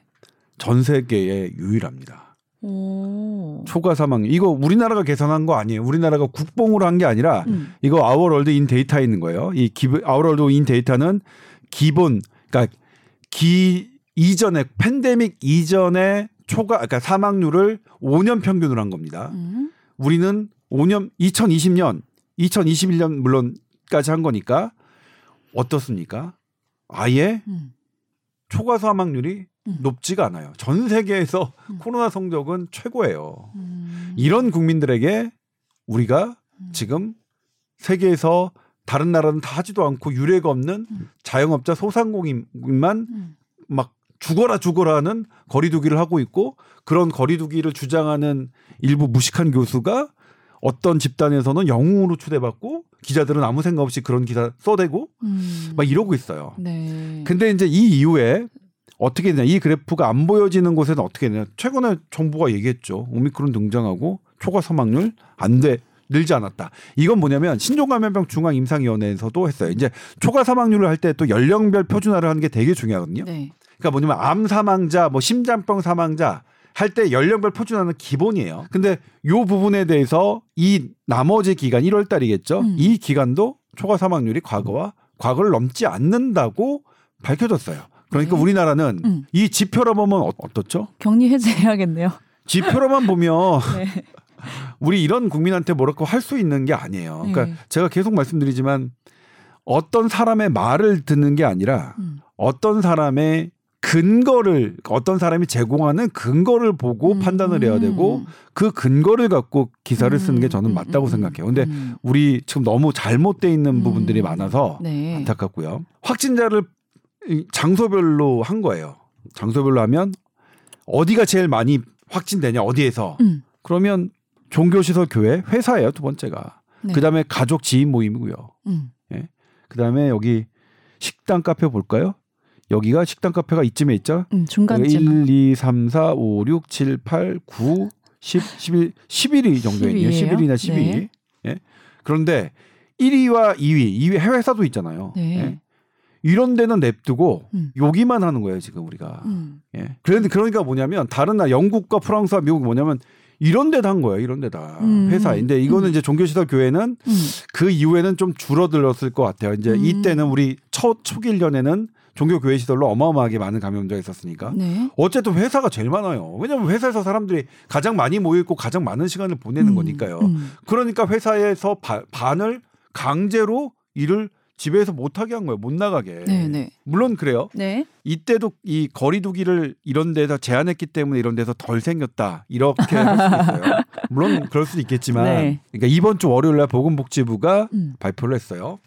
전 세계에 유일합니다. 오. 초과 사망률. 이거 우리나라가 계산한 거 아니에요. 우리나라가 국뽕으로 한 게 아니라 음. 이거 Our World in Data에 있는 거예요. 이 기본 Our World in Data는 기본 그러니까 기 이전에 팬데믹 이전에 초과 그러니까 사망률을 5년 평균으로 한 겁니다. 음. 우리는 5년 2020년 2021년 물론까지 한 거니까 어떻습니까? 아예 음. 초과 사망률이 음. 높지가 않아요. 전 세계에서 음. 코로나 성적은 최고예요. 음. 이런 국민들에게 우리가 음. 지금 세계에서 다른 나라는 다 하지도 않고 유례가 없는 음. 자영업자 소상공인만 음. 막 죽어라 죽어라는 거리두기를 하고 있고 그런 거리두기를 주장하는 일부 무식한 교수가 어떤 집단에서는 영웅으로 추대받고 기자들은 아무 생각 없이 그런 기사 써대고 음. 막 이러고 있어요. 네. 근데 이제 이 이후에 어떻게 되냐 이 그래프가 안 보여지는 곳에는 어떻게 되냐 최근에 정부가 얘기했죠 오미크론 등장하고 초과 사망률 안 돼 늘지 않았다 이건 뭐냐면 신종감염병 중앙임상위원회에서도 했어요 이제 초과 사망률을 할 때 또 연령별 표준화를 하는 게 되게 중요하거든요 네. 그러니까 뭐냐면 암 사망자 뭐 심장병 사망자 할 때 연령별 표준화는 기본이에요 근데 요 부분에 대해서 이 나머지 기간 1월 달이겠죠 음. 이 기간도 초과 사망률이 과거와 과거를 넘지 않는다고 밝혀졌어요. 그러니까 네. 우리나라는 음. 이 지표로 보면 어- 어떻죠? 격리 해제해야겠네요. 지표로만 보면 네. 우리 이런 국민한테 뭐라고 할 수 있는 게 아니에요. 그러니까 네. 제가 계속 말씀드리지만 어떤 사람의 말을 듣는 게 아니라 음. 어떤 사람의 근거를 어떤 사람이 제공하는 근거를 보고 음. 판단을 해야 되고 그 근거를 갖고 기사를 쓰는 게 저는 음, 맞다고 음, 생각해요. 근데 음. 우리 지금 너무 잘못돼 있는 부분들이 음. 많아서 네. 안타깝고요. 확진자를 이 장소별로 한 거예요. 장소별로 하면 어디가 제일 많이 확진되냐 어디에서 음. 그러면 종교시설 교회 회사예요 두 번째가 네. 그다음에 가족 지인 모임이고요. 음. 그다음에 여기 식당 카페 볼까요? 여기가 식당 카페가 이쯤에 있죠. 음, 중간쯤. 1, 2, 3, 4, 5, 6, 7, 8, 9, 10, 11, 11위 정도에 있네요. 10위 예요? 11이나 12위. 네. 예. 그런데 1위와 2위, 2위 해외사도 있잖아요. 네. 예. 이런 데는 냅두고 음. 여기만 하는 거예요, 지금 우리가. 음. 예. 그런데 그러니까 뭐냐면 다른 나라 영국과 프랑스와 미국 뭐냐면 이런 데다 한 거예요. 이런 데다. 음. 회사인데 이거는 음. 이제 종교시설 교회는 음. 그 이후에는 좀 줄어들었을 것 같아요. 이제 음. 이때는 우리 첫 초기 1년에는 종교 교회 시설로 어마어마하게 많은 감염자가 있었으니까. 네. 어쨌든 회사가 제일 많아요. 왜냐하면 회사에서 사람들이 가장 많이 모여 있고 가장 많은 시간을 보내는 음. 거니까요. 음. 그러니까 회사에서 바- 반을 강제로 일을 집에서 못 하게 한 거예요. 못 나가게. 네, 네. 물론 그래요. 네. 이때도 이 거리두기를 이런 데서 제한했기 때문에 이런 데서 덜 생겼다. 이렇게 할 수도 있어요. 물론 그럴 수도 있겠지만 네. 그러니까 이번 주 월요일 날 보건복지부가 음. 발표를 했어요.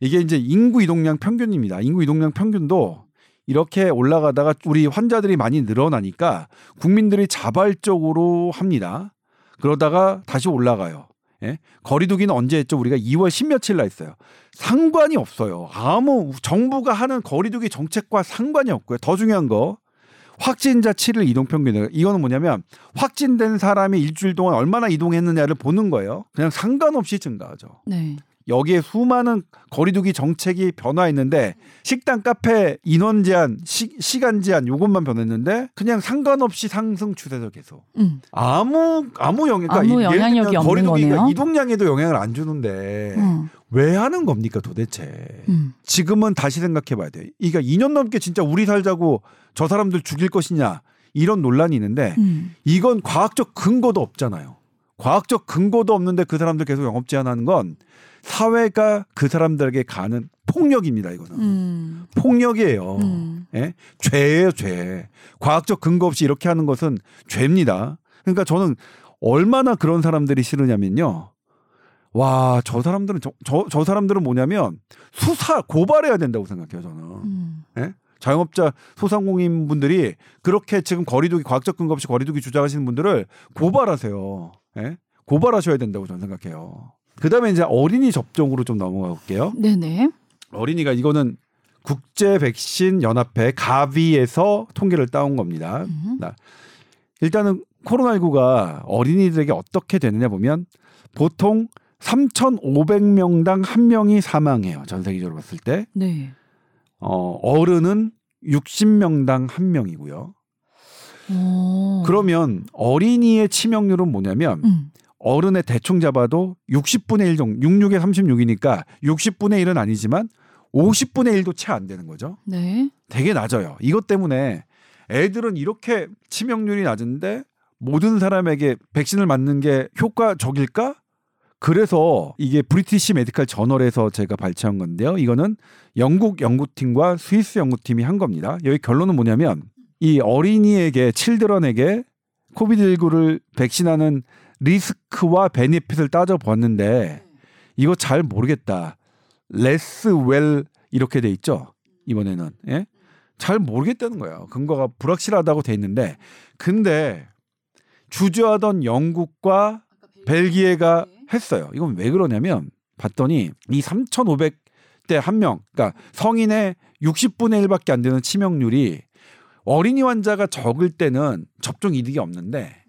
이게 이제 인구 이동량 평균입니다. 인구 이동량 평균도 이렇게 올라가다가 우리 환자들이 많이 늘어나니까 국민들이 자발적으로 합니다. 그러다가 다시 올라가요. 예? 거리두기는 언제 했죠? 우리가 2월 10며칠 날 했어요. 상관이 없어요. 아무 정부가 하는 거리두기 정책과 상관이 없고요. 더 중요한 거 확진자 7일 이동 평균. 이거는 뭐냐면 확진된 사람이 일주일 동안 얼마나 이동했느냐를 보는 거예요. 그냥 상관없이 증가하죠. 네. 여기에 수많은 거리두기 정책이 변화했는데 식당, 카페 인원 제한, 시, 시간 제한 요것만 변했는데 그냥 상관없이 상승 추세죠 계속. 음. 아무 아무 영향 그러니까 아무 영향력이 없는 거리두기가 거네요. 이동량에도 영향을 안 주는데 음. 왜 하는 겁니까 도대체? 음. 지금은 다시 생각해봐야 돼. 그러니까 2년 넘게 진짜 우리 살자고 저 사람들 죽일 것이냐 이런 논란이 있는데 음. 이건 과학적 근거도 없잖아요. 과학적 근거도 없는데 그 사람들 계속 영업 제한하는 건 사회가 그 사람들에게 가는 폭력입니다. 이거는 음. 폭력이에요. 음. 예? 죄예요, 죄. 과학적 근거 없이 이렇게 하는 것은 죄입니다. 그러니까 저는 얼마나 그런 사람들이 싫으냐면요. 와, 저 사람들은 저, 저, 저 사람들은 뭐냐면 수사 고발해야 된다고 생각해요, 저는. 음. 예? 자영업자 소상공인 분들이 그렇게 지금 거리두기 과학적 근거 없이 거리두기 주장하시는 분들을 고발하세요. 예? 고발하셔야 된다고 저는 생각해요. 그다음에 이제 어린이 접종으로 좀 넘어가 볼게요. 네네. 어린이가 이거는 국제 백신 연합회 가비에서 통계를 따온 겁니다. 음. 일단은 코로나19가 어린이들에게 어떻게 되느냐 보면 보통 3,500명당 한 명이 사망해요. 전 세계적으로 봤을 때. 네. 어, 어른은 60명당 한 명이고요. 오. 그러면 어린이의 치명률은 뭐냐면 음. 어른의 대충 잡아도 60분의 1 정도, 66에 36이니까 60분의 1은 아니지만 50분의 1도 채 안 되는 거죠. 네. 되게 낮아요. 이것 때문에 애들은 이렇게 치명률이 낮은데 모든 사람에게 백신을 맞는 게 효과적일까? 그래서 이게 브리티시 메디칼 저널에서 제가 발췌한 건데요. 이거는 영국 연구팀과 스위스 연구팀이 한 겁니다. 여기 결론은 뭐냐면 이 어린이에게 children에게 COVID19를 백신하는 리스크와 benefit을 따져봤는데 이거 잘 모르겠다. less well 이렇게 돼 있죠. 이번에는 예? 잘 모르겠다는 거예요. 근거가 불확실하다고 돼 있는데 근데 주저하던 영국과 벨기에가 했어요. 이건 왜 그러냐면 봤더니 이 3,500대 한 명, 그러니까 성인의 60분의 1밖에 안 되는 치명률이 어린이 환자가 적을 때는 접종 이득이 없는데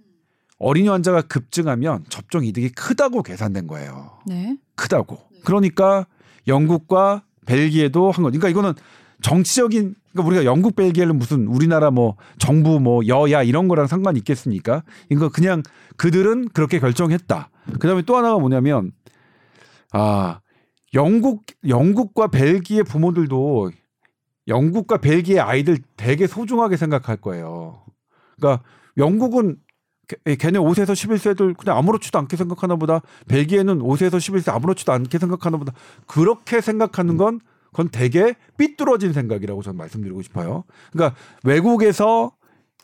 어린이 환자가 급증하면 접종 이득이 크다고 계산된 거예요. 네. 크다고. 그러니까 영국과 벨기에도 한 거. 그러니까 이거는 정치적인 그러니까 우리가 영국 벨기에는 무슨 우리나라 뭐 정부 뭐 여야 이런 거랑 상관 있겠습니까? 이거 그냥 그들은 그렇게 결정했다. 그다음에 또 하나가 뭐냐면 아 영국 영국과 벨기에 부모들도 영국과 벨기에 아이들 되게 소중하게 생각할 거예요. 그러니까 영국은 걔- 걔네 5세에서 11세들 그냥 아무렇지도 않게 생각하나 보다. 벨기에는 5세에서 11세 아무렇지도 않게 생각하나 보다. 그렇게 생각하는 건 그건 되게 삐뚤어진 생각이라고 저는 말씀드리고 싶어요. 그러니까 외국에서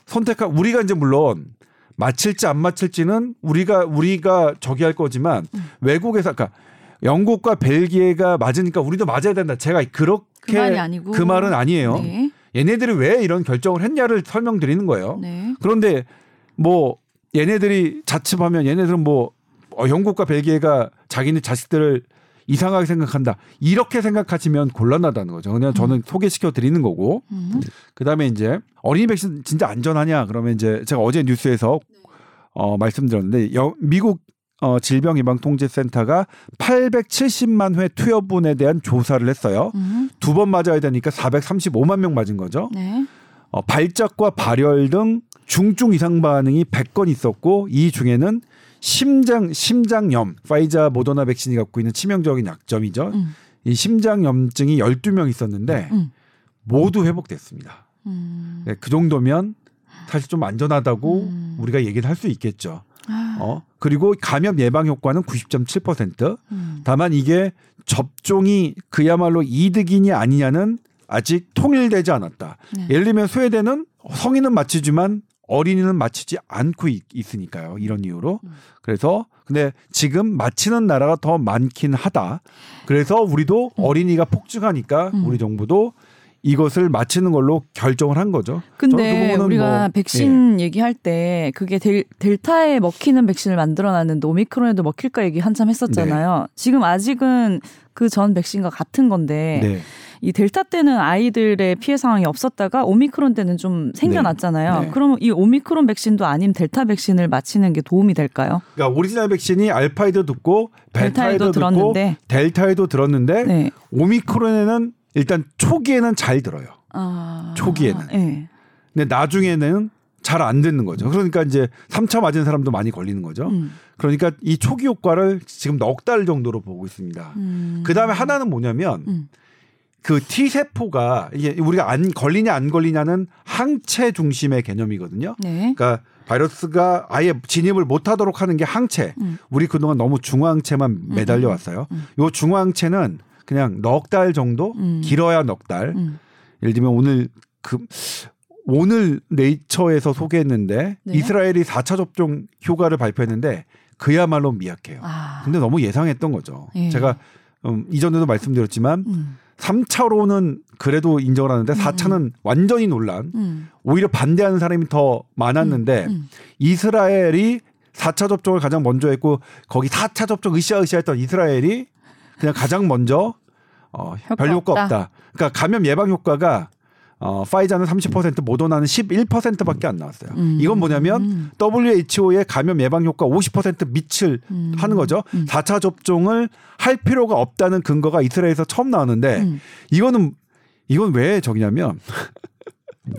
선택한 우리가 이제 물론 맞힐지 안 맞힐지는 우리가 우리가 저기 할 거지만 외국에서 그러니까 영국과 벨기에가 맞으니까 우리도 맞아야 된다. 제가 그렇게 그 말이 그 말은 아니에요. 네. 얘네들이 왜 이런 결정을 했냐를 설명드리는 거예요. 네. 그런데 뭐 얘네들이 자칫하면 얘네들은 뭐 어, 영국과 벨기에가 자기네 자식들을 이상하게 생각한다. 이렇게 생각하시면 곤란하다는 거죠. 그냥 저는 소개시켜 드리는 거고. 음. 그다음에 이제 어린이 백신 진짜 안전하냐? 그러면 이제 제가 어제 뉴스에서 어 말씀드렸는데 여, 미국 어 질병예방통제센터가 870만 회 투여분에 대한 조사를 했어요. 음. 두번 맞아야 되니까 435만 명 맞은 거죠. 네. 어, 발작과 발열 등 중증 이상 반응이 100건 있었고 이 중에는 심장 심장염 파이자 모더나 백신이 갖고 있는 치명적인 약점이죠. 음. 이 심장염증이 12명 있었는데 음. 모두 회복됐습니다. 음. 네, 그 정도면 사실 좀 안전하다고 음. 우리가 얘기를 할 수 있겠죠. 아. 어? 그리고 감염 예방 효과는 90.7%. 음. 다만 이게 접종이 그야말로 이득이냐 아니냐는 아직 통일되지 않았다. 네. 예를 들면 스웨덴은 성인은 맞히지만 어린이는 맞히지 않고 있, 으니까요 이런 이유로. 음. 그래서 근데 지금 맞히는 나라가 더 많긴 하다. 그래서 우리도 어린이가 폭증하니까 음. 우리 정부도 이것을 맞히는 걸로 결정을 한 거죠. 그 근데 부분은 우리가 뭐, 백신 얘기할 때 그게 델, 델타에 먹히는 백신을 만들어놨는데 오미크론에도 먹힐까 얘기 한참 했었잖아요. 지금 아직은 그 전 백신과 같은 건데 네. 이 델타 때는 아이들의 피해 상황이 없었다가 오미크론 때는 좀 생겨났잖아요. 네. 네. 그러면 이 오미크론 백신도 아닌 델타 백신을 맞히는 게 도움이 될까요? 그러니까 오리지널 백신이 알파에도 듣고 델타에도 베타에도 듣고 들었는데. 델타에도 들었는데 네. 오미크론에는 일단 초기에는 잘 들어요. 아, 초기에는. 네. 근데 나중에는 잘 안 듣는 거죠. 그러니까 이제 3차 맞은 사람도 많이 걸리는 거죠. 음. 그러니까 이 초기 효과를 지금 넉 달 정도로 보고 있습니다. 음. 그 다음에 하나는 뭐냐면 음. 그 T 세포가 이게 우리가 안 걸리냐 안 걸리냐는 항체 중심의 개념이거든요. 네. 그러니까 바이러스가 아예 진입을 못하도록 하는 게 항체. 음. 우리 그동안 너무 중화항체만 매달려 왔어요. 음. 요 중화항체는 그냥 넉 달 정도, 음. 길어야 넉 달. 음. 예를 들면 오늘 그 오늘 네이처에서 소개했는데 네. 이스라엘이 4차 접종 효과를 발표했는데 그야말로 미약해요. 아. 근데 너무 예상했던 거죠. 예. 제가 음, 이전에도 말씀드렸지만 음. 3차로는 그래도 인정을 하는데 4차는 완전히 논란. 음. 오히려 반대하는 사람이 더 많았는데 음. 이스라엘이 4차 접종을 가장 먼저 했고 거기 4차 접종 으쌰으쌰 했던 이스라엘이 그냥 가장 먼저 어, 별 효과 없다. 없다. 그러니까 감염 예방 효과가 어, 파이자는 30% 모더나는 11%밖에 안 나왔어요. 음. 이건 뭐냐면 음. WHO의 감염 예방 효과 50% 밑을 음. 하는 거죠. 음. 4차 접종을 할 필요가 없다는 근거가 이스라엘에서 처음 나왔는데 음. 이거는 이건 왜 적냐면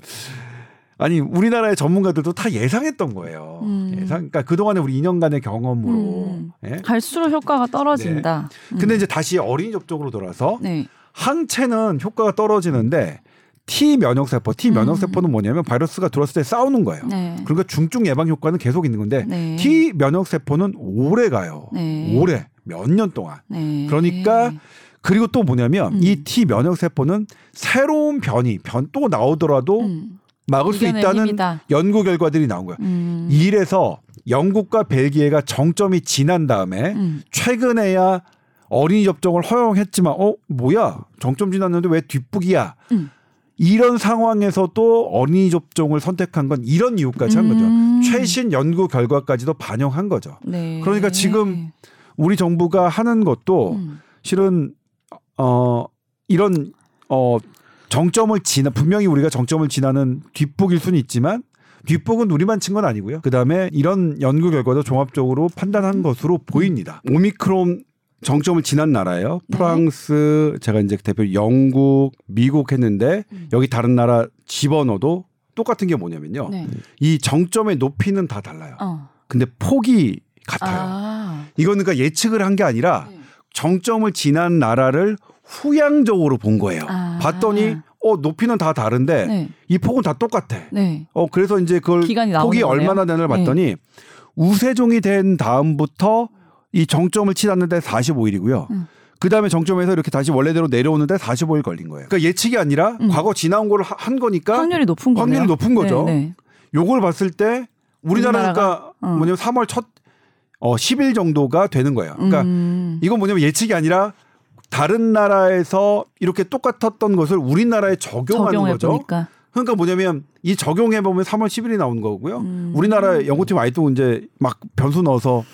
아니 우리나라의 전문가들도 다 예상했던 거예요. 음. 예상. 그러니까 그 동안에 우리 2년간의 경험으로 음. 예? 갈수록 효과가 떨어진다. 네. 근데 이제 다시 어린이 접종으로 돌아서 네. 항체는 효과가 떨어지는데 T 면역 세포, T 면역 음. 세포는 뭐냐면 바이러스가 들어왔을 때 싸우는 거예요. 네. 그러니까 중증 예방 효과는 계속 있는 건데 네. T 면역 세포는 오래 가요. 네. 오래 몇 년 동안. 네. 그러니까 그리고 또 뭐냐면 음. 이 T 면역 세포는 새로운 변이, 변 또 나오더라도 음. 막을 수 있다는 힘이다. 연구 결과들이 나온 거예요. 음. 이래서 영국과 벨기에가 정점이 지난 다음에 음. 최근에야 어린이 접종을 허용했지만 어 뭐야 정점 지났는데 왜 뒷북이야? 음. 이런 상황에서도 어린이 접종을 선택한 건 이런 이유까지 한 거죠. 음. 최신 연구 결과까지도 반영한 거죠. 네. 그러니까 지금 우리 정부가 하는 것도 음. 실은 어 이런 어 정점을 지나 분명히 우리가 정점을 지나는 뒷북일 수는 있지만 뒷북은 우리만 친 건 아니고요. 그다음에 이런 연구 결과도 종합적으로 판단한 것으로 보입니다. 오미크론 정점을 지난 나라예요. 네. 프랑스 제가 이제 대표 영국, 미국 했는데 음. 여기 다른 나라 집어넣어도 똑같은 게 뭐냐면요. 네. 이 정점의 높이는 다 달라요. 어. 근데 폭이 같아요. 아. 이거는 그러니까 예측을 한 게 아니라 네. 정점을 지난 나라를 후향적으로 본 거예요. 아. 봤더니 어 높이는 다 다른데 네. 이 폭은 다 똑같아. 네. 어 그래서 이제 그걸 폭이 얼마나 되는를 봤더니 네. 우세종이 된 다음부터 이 정점을 치닫는데 45일이고요. 음. 그 다음에 정점에서 이렇게 다시 원래대로 내려오는데 45일 걸린 거예요. 그러니까 예측이 아니라 음. 과거 지나온 걸한 거니까 확률이 높은 거네요. 확률이 높은 거죠. 네, 네. 요걸 봤을 때 우리나라가 어. 뭐냐면 3월 첫 어, 10일 정도가 되는 거예요. 그러니까 음. 이건 뭐냐면 예측이 아니라 다른 나라에서 이렇게 똑같았던 것을 우리나라에 적용하는 거죠. 보니까. 그러니까 뭐냐면 이 적용해 보면 3월 10일이 나오는 거고요. 음. 우리나라 연구팀 아직도 이제 막 변수 넣어서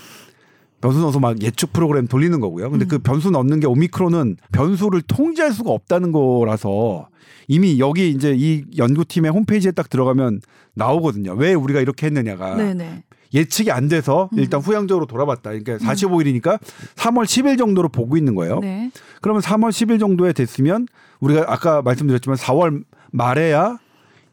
변수 넣어서 막 예측 프로그램 돌리는 거고요. 근데 그 음. 그 변수 넣는 게 오미크론은 변수를 통제할 수가 없다는 거라서 이미 여기 이제 이 연구팀의 홈페이지에 딱 들어가면 나오거든요. 왜 우리가 이렇게 했느냐가. 네네. 예측이 안 돼서 음. 일단 후향적으로 돌아봤다. 그러니까 45일이니까 3월 10일 정도로 보고 있는 거예요. 네. 그러면 3월 10일 정도에 됐으면 우리가 아까 말씀드렸지만 4월 말에야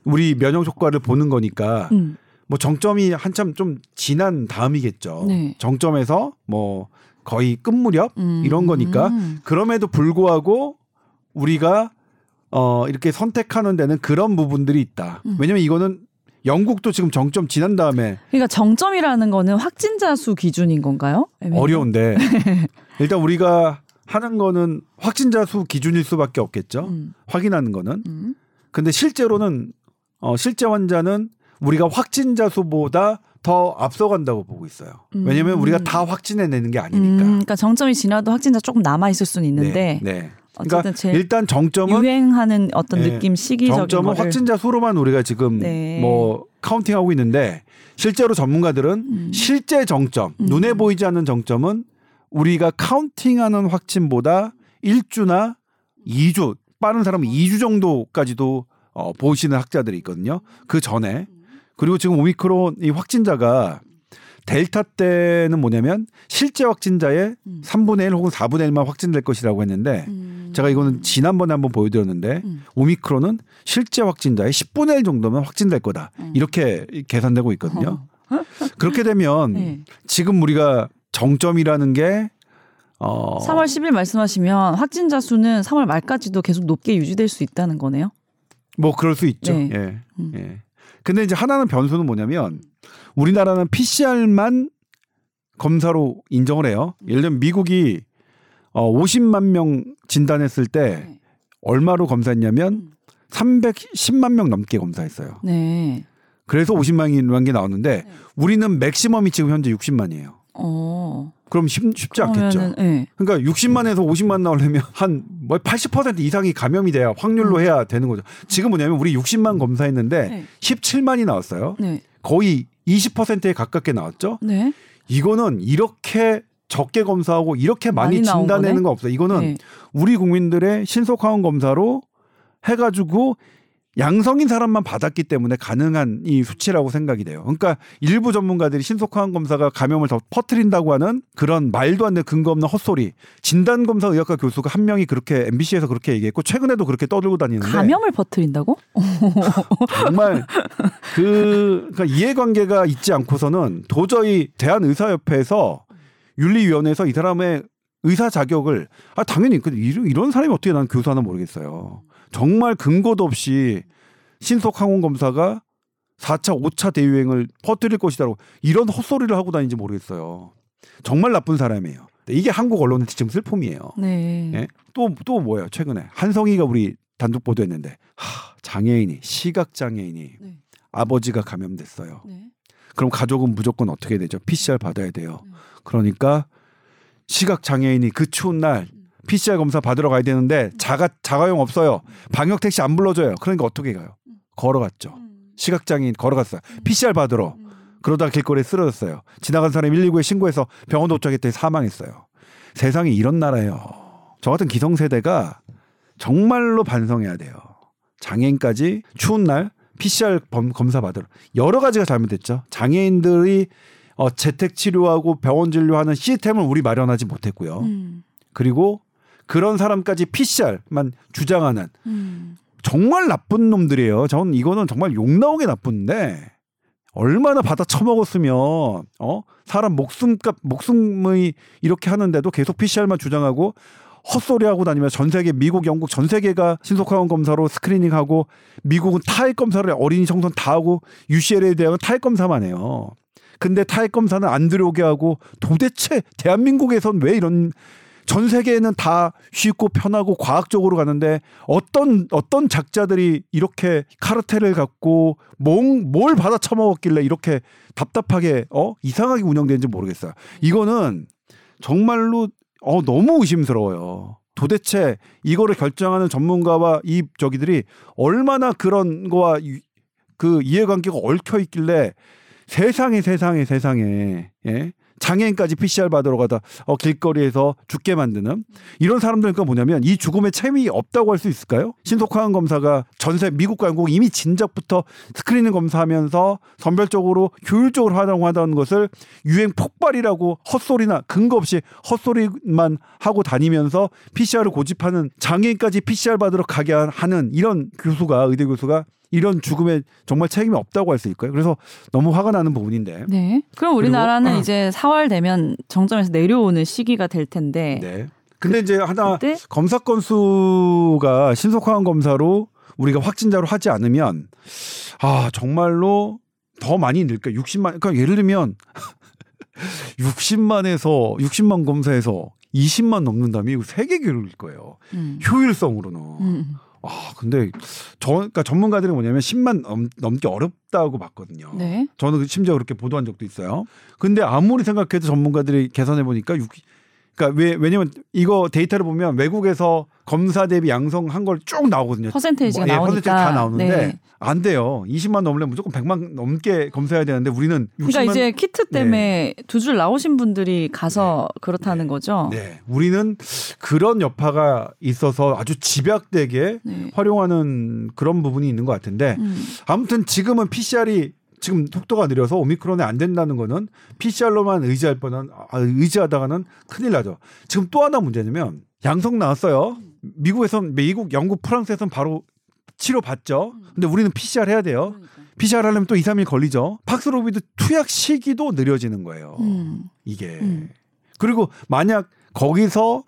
우리 면역 효과를 보는 거니까 음. 뭐 정점이 한참 좀 지난 다음이겠죠. 네. 정점에서 뭐 거의 끝 무렵 음. 이런 거니까 그럼에도 불구하고 우리가 어 이렇게 선택하는 데는 그런 부분들이 있다. 음. 왜냐면 이거는 영국도 지금 정점 지난 다음에 그러니까 정점이라는 거는 확진자 수 기준인 건가요? 어려운데 일단 우리가 하는 거는 확진자 수 기준일 수밖에 없겠죠. 음. 확인하는 거는. 음. 근데 실제로는 어 실제 환자는 우리가 확진자 수보다 더 앞서간다고 보고 있어요. 왜냐하면 음. 우리가 다 확진해내는 게 아니니까. 음, 그러니까 정점이 지나도 확진자 조금 남아 있을 수는 있는데. 네. 네. 그러니까 일단 정점은 유행하는 어떤 네, 느낌 시기적인 정점은 거를. 확진자 수로만 우리가 지금 네. 뭐 카운팅하고 있는데 실제로 전문가들은 음. 실제 정점 음. 눈에 보이지 않는 정점은 우리가 카운팅하는 확진보다 1주나 2주 빠른 사람은 2주 정도까지도 어, 보시는 학자들이 있거든요. 그 전에 그리고 지금 오미크론 이 확진자가 델타 때는 뭐냐면 실제 확진자의 음. 3분의 1 혹은 4분의 1만 확진될 것이라고 했는데 음. 제가 이거는 지난번에 한번 보여드렸는데 음. 오미크론은 실제 확진자의 10분의 1 정도면 확진될 거다 음. 이렇게 계산되고 있거든요. 어. 그렇게 되면 네. 지금 우리가 정점이라는 게 어. 3월 10일 말씀하시면 확진자 수는 3월 말까지도 계속 높게 유지될 수 있다는 거네요. 뭐 그럴 수 있죠. 네. 예. 음. 예. 근데 이제 하나는 변수는 뭐냐면 우리나라는 PCR만 검사로 인정을 해요. 예를 들면 미국이 어 50만 명 진단했을 때 네. 얼마로 검사했냐면 310만 명 넘게 검사했어요. 네. 그래서 50만이 게 나왔는데 네. 우리는 맥시멈이 지금 현재 60만이에요. 어. 그럼 쉽, 지 않겠죠. 네. 그러니까 60만에서 50만 나오려면 한 뭐 80% 이상이 감염이 돼야 확률로 음. 해야 되는 거죠. 지금 뭐냐면 우리 60만 검사했는데 네. 17만이 나왔어요. 네. 거의 20%에 가깝게 나왔죠. 네. 이거는 이렇게 적게 검사하고 이렇게 많이, 많이 진단내는 거네? 거 없어요. 이거는 네. 우리 국민들의 신속 항원 검사로 해가지고 양성인 사람만 받았기 때문에 가능한 이 수치라고 생각이 돼요. 그러니까 일부 전문가들이 신속항원 검사가 감염을 더 퍼뜨린다고 하는 그런 말도 안 되는 근거 없는 헛소리. 진단 검사 의학과 교수가 한 명이 그렇게 MBC에서 그렇게 얘기했고 최근에도 그렇게 떠들고 다니는데 감염을 퍼뜨린다고? 정말 그 그러니까 이해관계가 있지 않고서는 도저히 대한의사협회에서 윤리위원회에서 이 사람의 의사 자격을 아 당연히 그 이런 사람이 어떻게 난 교수 하나 모르겠어요. 정말 근거도 없이 신속 항원 검사가 4차, 5차 대유행을 퍼뜨릴 것이다라고 이런 헛소리를 하고 다니는지 모르겠어요. 정말 나쁜 사람이에요. 이게 한국 언론의 지금 슬픔이에요. 네. 예? 또, 또 뭐예요, 최근에. 한성희가 우리 단독 보도했는데, 하, 장애인이, 시각 장애인이 네. 아버지가 감염됐어요. 네. 그럼 가족은 무조건 어떻게 되죠? PCR 받아야 돼요. 음. 그러니까 시각 장애인이 그 추운 날 PCR 검사 받으러 가야 되는데 자가 자가용 없어요. 방역 택시 안 불러줘요. 그러니까 어떻게 가요? 걸어갔죠. 시각 장애인 걸어갔어요. PCR 받으러. 그러다 길거리에 쓰러졌어요. 지나간 사람이 119에 신고해서 병원 도착했더니 사망했어요. 세상이 이런 나라예요. 저 같은 기성세대가 정말로 반성해야 돼요. 장애인까지 추운 날 PCR 범- 검사 받으러 여러 가지가 잘못됐죠. 장애인들이 어, 재택 치료하고 병원 진료하는 시스템을 우리 마련하지 못했고요. 음. 그리고 그런 사람까지 PCR만 주장하는 음. 정말 나쁜 놈들이에요. 저는 이거는 정말 욕 나오게 나쁜데 얼마나 받아 처먹었으면 어 사람 목숨값 목숨의 이렇게 하는데도 계속 PCR만 주장하고 헛소리하고 다니면 전 세계 미국 영국 전 세계가 신속항원 검사로 스크리닝하고 미국은 타액 검사를 어린이 청소년 다 하고 UCL에 대한 타액 검사만 해요. 근데 타액 검사는 안 들어오게 하고 도대체 대한민국에선 왜 이런 전 세계에는 다 쉽고 편하고 과학적으로 가는데 어떤 어떤 작자들이 이렇게 카르텔을 갖고 뭘, 뭘 받아 처먹었길래 이렇게 답답하게 어 이상하게 운영되는지 모르겠어요. 이거는 정말로 어 너무 의심스러워요. 도대체 이거를 결정하는 전문가와 이 저기들이 얼마나 그런 거와 이- 그 이해관계가 얽혀 있길래 세상에 세상에 세상에 예? 장애인까지 PCR 받으러 가다 어, 길거리에서 죽게 만드는 이런 사람들과 뭐냐면 이 죽음에 책임이 없다고 할 수 있을까요? 신속항원 검사가 전세 미국과 영국 이미 진작부터 스크리닝 검사하면서 선별적으로 효율적으로 활용하던 것을 유행 폭발이라고 헛소리나 근거 없이 헛소리만 하고 다니면서 PCR을 고집하는 장애인까지 PCR 받으러 가게 하는 이런 교수가 의대 교수가 이런 죽음에 정말 책임이 없다고 할 수 있을까요? 그래서 너무 화가 나는 부분인데. 네. 그럼 우리나라는 그리고- 이제 4월 되면 정점에서 내려오는 시기가 될 텐데. 네. 근데 이제 하나 그때 검사 건수가 신속항원 검사로 우리가 확진자로 하지 않으면 아 정말로 더 많이 늘까 60만 그러니까 예를 들면 60만에서 60만 검사에서 20만 넘는다면 이거 세계 기록일 거예요. 음. 효율성으로는. 음. 아 근데 저 그러니까 전문가들이 뭐냐면 10만 넘, 넘기 어렵다고 봤거든요. 네. 저는 심지어 그렇게 보도한 적도 있어요. 근데 아무리 생각해도 전문가들이 계산해 보니까 육 그러니까 왜 왜냐면 이거 데이터를 보면 외국에서 검사 대비 양성한 걸 쭉 나오거든요. 퍼센테이지가 뭐, 예, 나오니까. 퍼센테이지 다 나오는데 네. 안 돼요. 20만 넘으려면 무조건 100만 넘게 검사해야 되는데 우리는 60만 그러니까 이제 키트 때문에 두줄 나오신 분들이 가서 그렇다는 거죠. 네. 우리는 그런 여파가 있어서 아주 집약되게 네. 활용하는 그런 부분이 있는 것 같은데 음. 아무튼 지금은 PCR이 지금 속도가 느려서 오미크론에 안 된다는 거는 PCR로만 의지할 뻔한 아, 의지하다가는 큰일 나죠. 지금 또 하나 문제냐면 양성 나왔어요. 미국에선 미국, 영국, 프랑스에선 바로 치료 받죠. 근데 우리는 PCR 해야 돼요. PCR 하려면 또 2, 3일 걸리죠. 팍스로비드 투약 시기도 느려지는 거예요. 음. 이게. 음. 그리고 만약 거기서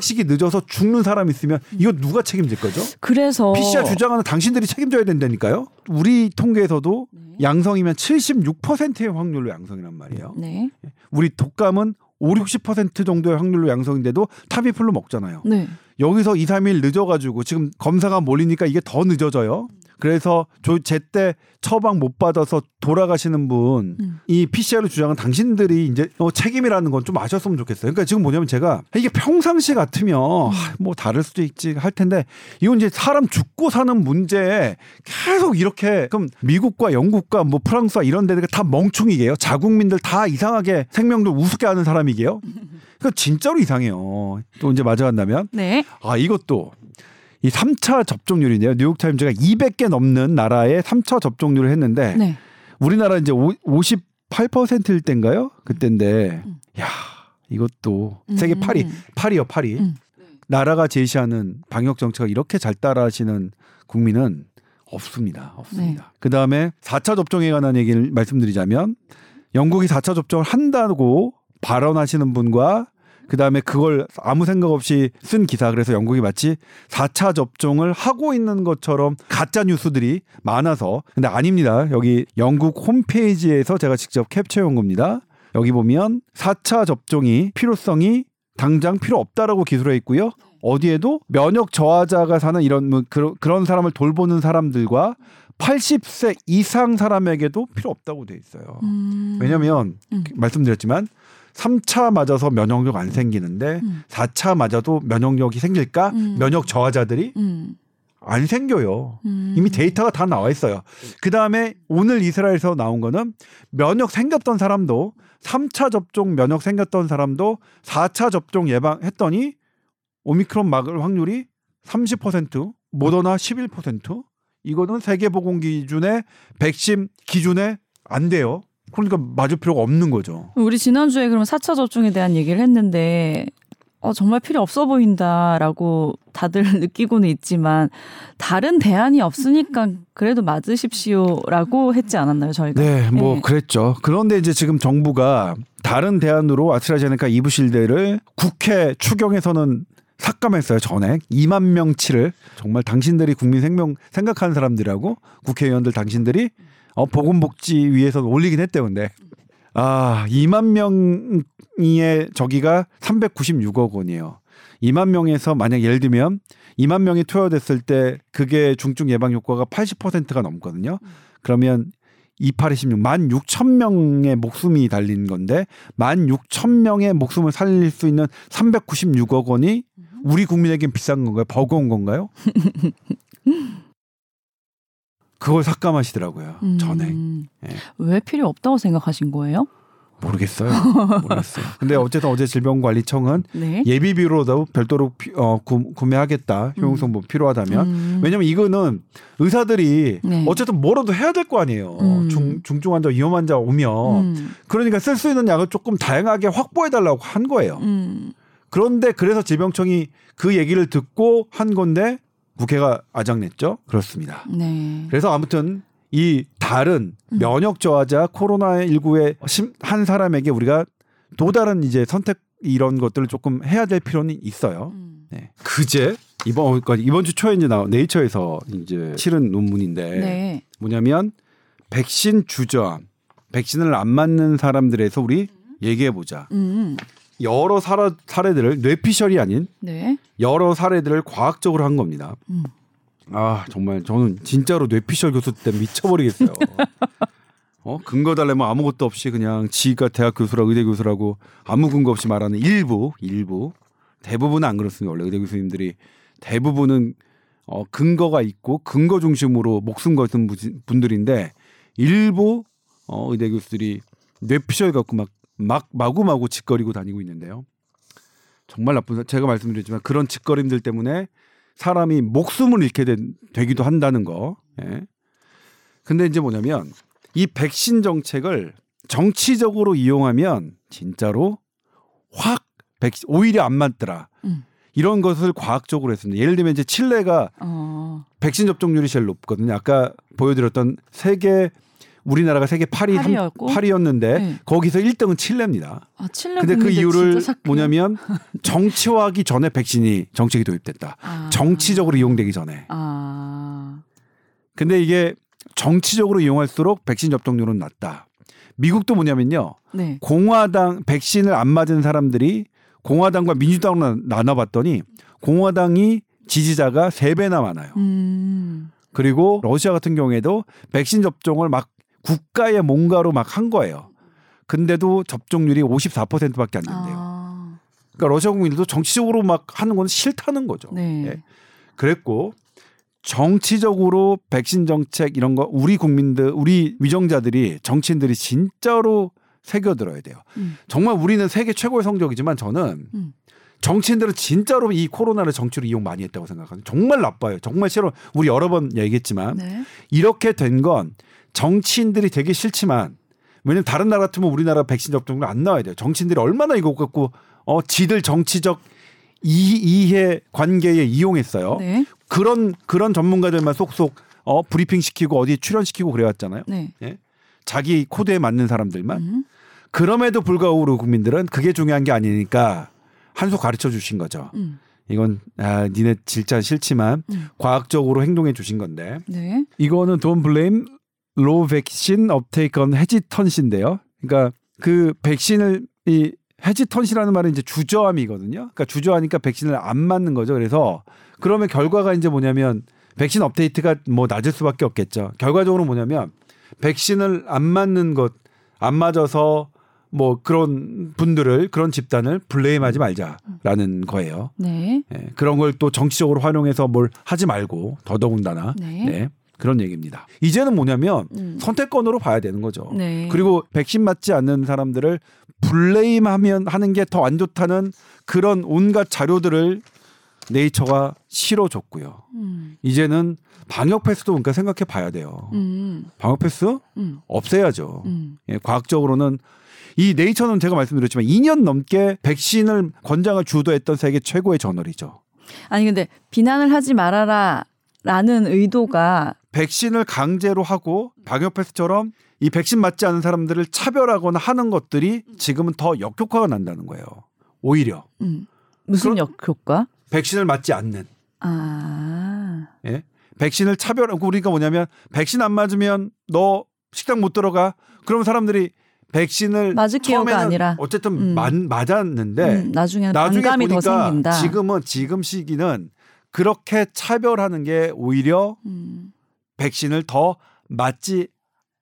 시기 늦어서 죽는 사람 있으면 이거 누가 책임질 거죠? 그래서 PCR 주장하는 당신들이 책임져야 된다니까요. 우리 통계에서도 네. 양성이면 76%의 확률로 양성이란 말이에요. 네. 우리 독감은 5, 60% 정도의 확률로 양성인데도 타미플루 먹잖아요. 네. 여기서 2, 3일 늦어가지고 지금 검사가 몰리니까 이게 더 늦어져요. 그래서 조- 제때 처방 못 받아서 돌아가시는 분, 음. 이 PCR을 주장은 당신들이 이제 어, 책임이라는 건 좀 아셨으면 좋겠어요. 그러니까 지금 뭐냐면 제가 이게 평상시 같으면 하, 뭐 다를 수도 있지 할 텐데 이건 이제 사람 죽고 사는 문제에 계속 이렇게 그럼 미국과 영국과 뭐 프랑스와 이런 데가 다 멍충이게요. 자국민들 다 이상하게 생명들 우습게 하는 사람이게요. 그 진짜로 이상해요. 또 이제 맞아간다면 네. 아 이것도 이 3차 접종률인데요. 뉴욕 타임즈가 200개 넘는 나라의 3차 접종률을 했는데 네. 우리나라 이제 58%일 때인가요? 그때인데 음. 야 이것도 세계 음. 8위 8위요 8위 음. 나라가 제시하는 방역 정책을 이렇게 잘 따라하시는 국민은 없습니다. 없습니다. 네. 그 다음에 4차 접종에 관한 얘기를 말씀드리자면 영국이 4차 접종을 한다고 발언하시는 분과 그 다음에 그걸 아무 생각 없이 쓴 기사 그래서 영국이 마치 4차 접종을 하고 있는 것처럼 가짜 뉴스들이 많아서 근데 아닙니다. 여기 영국 홈페이지에서 제가 직접 캡처해 온 겁니다. 여기 보면 4차 접종이 필요성이 당장 필요 없다라고 기술해 있고요. 어디에도 면역 저하자가 사는 이런 뭐 그런 그런 사람을 돌보는 사람들과 80세 이상 사람에게도 필요 없다고 돼 있어요. 음. 왜냐면 음. 말씀드렸지만 3차 맞아서 면역력 안 생기는데 음. 4차 맞아도 면역력이 생길까? 음. 면역 저하자들이 음. 안 생겨요. 음. 이미 데이터가 다 나와 있어요. 그 다음에 오늘 이스라엘에서 나온 거는 면역 생겼던 사람도 3차 접종 면역 생겼던 사람도 4차 접종 예방했더니 오미크론 막을 확률이 30% 모더나 11% 이거는 세계보건 기준의 백신 기준에 안 돼요. 그러니까 맞을 필요가 없는 거죠. 우리 지난주에 그럼 4차 접종에 대한 얘기를 했는데 어, 정말 필요 없어 보인다라고 다들 느끼고는 있지만 다른 대안이 없으니까 그래도 맞으십시오라고 했지 않았나요 저희가? 네, 뭐 네. 그랬죠. 그런데 이제 지금 정부가 다른 대안으로 아스트라제네카 이브실드를 국회 추경에서는 삭감했어요. 전액 2만 명치를 정말 당신들이 국민 생명 생각하는 사람들이라고 국회의원들 당신들이 어, 보건복지 위에서 올리긴 했대요. 근데 아 2만 명의 저기가 396억 원이에요. 2만 명에서 만약 예를 들면 2만 명이 투여됐을 때 그게 중증 예방 효과가 80%가 넘거든요. 그러면 2826, 1만 6천 명의 목숨이 달린 건데 1만 6천 명의 목숨을 살릴 수 있는 396억 원이 우리 국민에겐 비싼 건가요? 버거운 건가요? 그걸 삭감하시더라고요. 음. 전액. 예. 왜 필요 없다고 생각하신 거예요? 모르겠어요. 모르겠어요. 근데 어쨌든 어제 질병관리청은 네. 예비비로도 별도로 피- 어, 구, 구매하겠다. 효용성 뭐 필요하다면. 음. 왜냐면 이거는 의사들이 네. 어쨌든 뭐라도 해야 될 거 아니에요. 음. 중, 중증 환자, 위험 환자 오면. 음. 그러니까 쓸 수 있는 약을 조금 다양하게 확보해 달라고 한 거예요. 음. 그런데 그래서 질병청이 그 얘기를 듣고 한 건데 국회가 아작냈죠. 그렇습니다. 네. 그래서 아무튼 이 다른 음. 면역 저하자 코로나 19의 한 사람에게 우리가 또 다른 이제 선택 이런 것들을 조금 해야 될 필요는 있어요. 음. 네. 그제 이번 그러니까 이번 주 초에 이제 나 네이처에서 이제 실은 논문인데 네. 뭐냐면 백신 주저함, 백신을 안 맞는 사람들에서 우리 얘기해 보자. 음. 여러 사례, 사례들을 뇌피셜이 아닌 네. 여러 사례들을 과학적으로 한 겁니다. 음. 아 정말 저는 진짜로 뇌피셜 교수 때 미쳐버리겠어요. 어 근거 달래면 아무것도 없이 그냥 지가 대학 교수라고 의대 교수라고 아무 근거 없이 말하는 일부 일부 대부분은 안 그렇습니다. 원래 의대 교수님들이 대부분은 어 근거가 있고 근거 중심으로 목숨 걸던 분- 분들인데 일부 어 의대 교수들이 뇌피셜 갖고 막 막 마구마구 짓거리고 다니고 있는데요. 정말 나쁜 사- 제가 말씀드렸지만 그런 짓거림들 때문에 사람이 목숨을 잃게 된, 되기도 한다는 거. 예. 근데 이제 뭐냐면 이 백신 정책을 정치적으로 이용하면 진짜로 확 백신 오히려 안 맞더라. 음. 이런 것을 과학적으로 했습니다. 예를 들면 이제 칠레가 어. 백신 접종률이 제일 높거든요. 아까 보여드렸던 세계 우리나라가 세계 8위 팔이었고? 8위였는데 네. 거기서 1등은 칠레입니다. 아, 칠레 근데 그 이유를. 뭐냐면 정치화하기 전에 백신이 정책이 도입됐다. 아. 정치적으로 이용되기 전에. 아. 근데 이게 정치적으로 이용할수록 백신 접종률은 낮다. 미국도 뭐냐면요. 네. 공화당 백신을 안 맞은 사람들이 공화당과 민주당으로 나- 나눠봤더니 공화당이 지지자가 세배나 많아요. 음. 그리고 러시아 같은 경우에도 백신 접종을 막 국가의 뭔가로 막 한 거예요. 근데도 접종률이 54%밖에 안 된대요. 아. 그러니까 러시아 국민들도 정치적으로 막 하는 건 싫다는 거죠. 네. 예. 그랬고 정치적으로 백신 정책 이런 거 우리 국민들 우리 위정자들이 정치인들이 진짜로 새겨들어야 돼요. 음. 정말 우리는 세계 최고의 성적이지만 저는 음. 정치인들은 진짜로 이 코로나를 정치로 이용 많이 했다고 생각하는 정말 나빠요. 정말 싫어. 우리 여러 번 얘기했지만 네. 이렇게 된 건 정치인들이 되게 싫지만 왜냐면 다른 나라 같으면 우리나라 백신 접종을 안 나와야 돼요. 정치인들이 얼마나 이거 갖고 어 지들 정치적 이, 이해 관계에 이용했어요. 네. 그런 그런 전문가들만 속속 어 브리핑 시키고 어디 출연시키고 그래왔잖아요. 네. 예? 자기 코드에 맞는 사람들만. 음. 그럼에도 불구하고 우리 국민들은 그게 중요한 게 아니니까 한 수 가르쳐 주신 거죠. 음. 이건 아 니네 진짜 싫지만 음. 과학적으로 행동해 주신 건데. 네. 이거는 돈 블레임 로 백신 업테이크 건 헤지턴시인데요. 그러니까 그 백신을 이 헤지턴시라는 말은 이제 주저함이거든요. 그러니까 주저하니까 백신을 안 맞는 거죠. 그래서 그러면 결과가 이제 뭐냐면 백신 업데이트가 뭐 낮을 수밖에 없겠죠. 결과적으로 뭐냐면 백신을 안 맞는 것, 안 맞아서 뭐 그런 분들을 그런 집단을 블레임하지 말자라는 거예요. 네. 네 그런 걸 또 정치적으로 활용해서 뭘 하지 말고 더더군다나 네. 네. 그런 얘기입니다. 이제는 뭐냐면 음. 선택권으로 봐야 되는 거죠. 네. 그리고 백신 맞지 않는 사람들을 블레임하면 하는 게 더 안 좋다는 그런 온갖 자료들을 네이처가 실어줬고요. 음. 이제는 방역 패스도 그러니까 생각해 봐야 돼요. 음. 방역 패스 음. 없애야죠. 음. 예, 과학적으로는 이 네이처는 제가 말씀드렸지만 2년 넘게 백신을 권장을 주도했던 세계 최고의 저널이죠. 아니 근데 비난을 하지 말아라 라는 의도가 백신을 강제로 하고 방역 패스처럼 이 백신 맞지 않은 사람들을 차별하거나 하는 것들이 지금은 더 역효과가 난다는 거예요. 오히려. 음. 무슨 역효과? 백신을 맞지 않는. 아. 예? 백신을 차별하고 우리가 뭐냐면 백신 안 맞으면 너 식당 못 들어가. 그럼 사람들이 백신을 맞을게요가 아니라 어쨌든 음. 맞, 맞았는데 음, 나중에는 나중에 반감이 더 생긴다. 지금은 지금 시기는 그렇게 차별하는 게 오히려 음. 백신을 더 맞지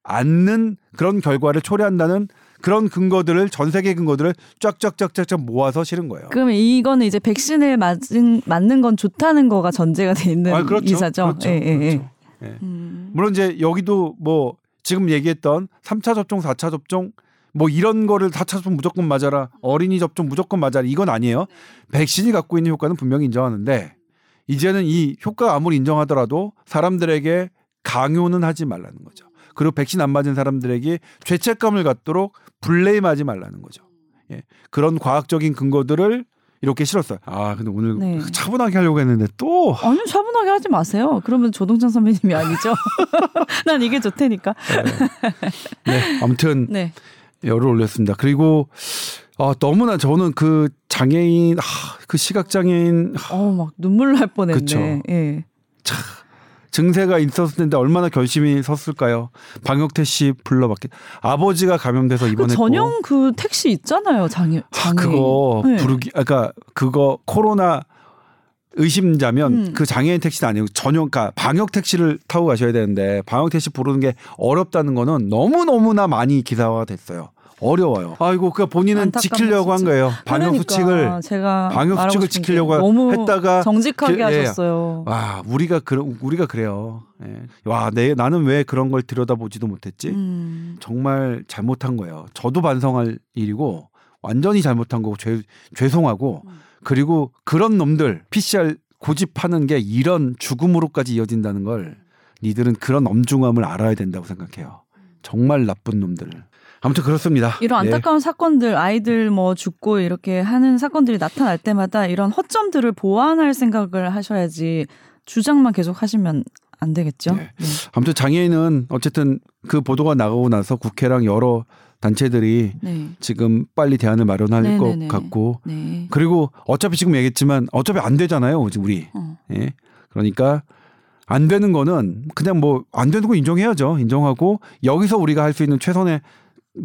않는 그런 결과를 초래한다는 그런 근거들을 전 세계 근거들을 쫙쫙쫙쫙쫙 모아서 실은 거예요. 그러면 이거는 이제 백신을 맞은 맞는 건 좋다는 거가 전제가 돼 있는 아, 그렇죠. 이사죠. 그렇죠. 예, 예, 예. 그렇죠. 예. 음. 물론 이제 여기도 뭐 지금 얘기했던 3차 접종, 4차 접종 뭐 이런 거를 4차 접종 무조건 맞아라. 어린이 접종 무조건 맞아라. 이건 아니에요. 백신이 갖고 있는 효과는 분명히 인정하는데 이제는 이 효과가 아무리 인정하더라도 사람들에게 강요는 하지 말라는 거죠. 그리고 백신 안 맞은 사람들에게 죄책감을 갖도록 블레임하지 말라는 거죠. 예. 그런 과학적인 근거들을 이렇게 실었어요. 아, 근데 오늘 네. 차분하게 하려고 했는데 또 아니 차분하게 하지 마세요. 그러면 조동찬 선배님이 아니죠. 난 이게 좋다니까. 네. 네. 아무튼 네. 열을 올렸습니다. 그리고 아, 너무나 저는 그 장애인, 아, 그 시각 장애인, 어, 막 눈물 날 뻔했네. 그쵸. 예. 참 증세가 있었을 텐데 얼마나 결심이 섰을까요? 방역 택시 불러봤겠. 아버지가 감염돼서 입원했고. 그 전용 그 택시 있잖아요, 장애. 장애. 아, 그거 네. 부르기, 아까 그러니까 그거 코로나 의심자면 음. 그 장애인 택시는 아니고 전용 가 방역 택시를 타고 가셔야 되는데 방역 택시 부르는 게 어렵다는 거는 너무 너무나 많이 기사화 됐어요. 어려워요. 아이고 그 본인은 지키려고 한 거예요. 방역 그러니까 수칙을 제가 방역 수칙을 지키려고 했다가 정직하게 그, 하셨어요. 예. 와 우리가 그 우리가 그래요. 예. 와 내 나는 왜 그런 걸 들여다보지도 못했지? 음. 정말 잘못한 거예요. 저도 반성할 일이고 완전히 잘못한 거고 죄, 죄송하고 음. 그리고 그런 놈들 PCR 고집하는 게 이런 죽음으로까지 이어진다는 걸 니들은 그런 엄중함을 알아야 된다고 생각해요. 정말 나쁜 놈들. 아무튼 그렇습니다. 이런 네. 안타까운 네. 사건들 아이들 뭐 죽고 이렇게 하는 사건들이 나타날 때마다 이런 허점들을 보완할 생각을 하셔야지 주장만 계속 하시면 안 되겠죠. 네. 네. 아무튼 장애인은 어쨌든 그 보도가 나가고 나서 국회랑 여러 단체들이 네. 지금 빨리 대안을 마련할 네네네. 것 같고 네. 그리고 어차피 지금 얘기했지만 어차피 안 되잖아요. 지금 우리. 어. 예. 그러니까 안 되는 거는 그냥 뭐 안 되는 거 인정해야죠. 인정하고 여기서 우리가 할 수 있는 최선의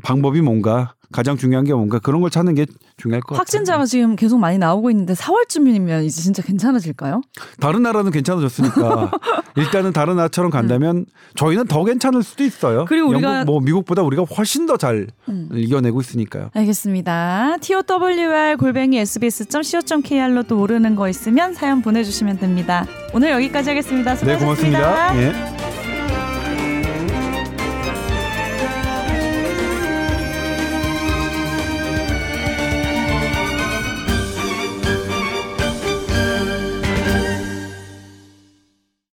방법이 뭔가 가장 중요한 게 뭔가 그런 걸 찾는 게 중요할 것 같아요. 확진자가 지금 계속 많이 나오고 있는데 4월쯤이면 이제 진짜 괜찮아질까요? 다른 나라는 괜찮아졌으니까 일단은 다른 나라처럼 간다면 음. 저희는 더 괜찮을 수도 있어요. 그리고 우리가 뭐 미국보다 우리가 훨씬 더잘 음. 이겨내고 있으니까요. 알겠습니다. TOWR 골뱅이 sbs.co.kr로 또 모르는 거 있으면 사연 보내주시면 됩니다. 오늘 여기까지 하겠습니다. 수고하셨습니다. 네, 고맙습니다. 예.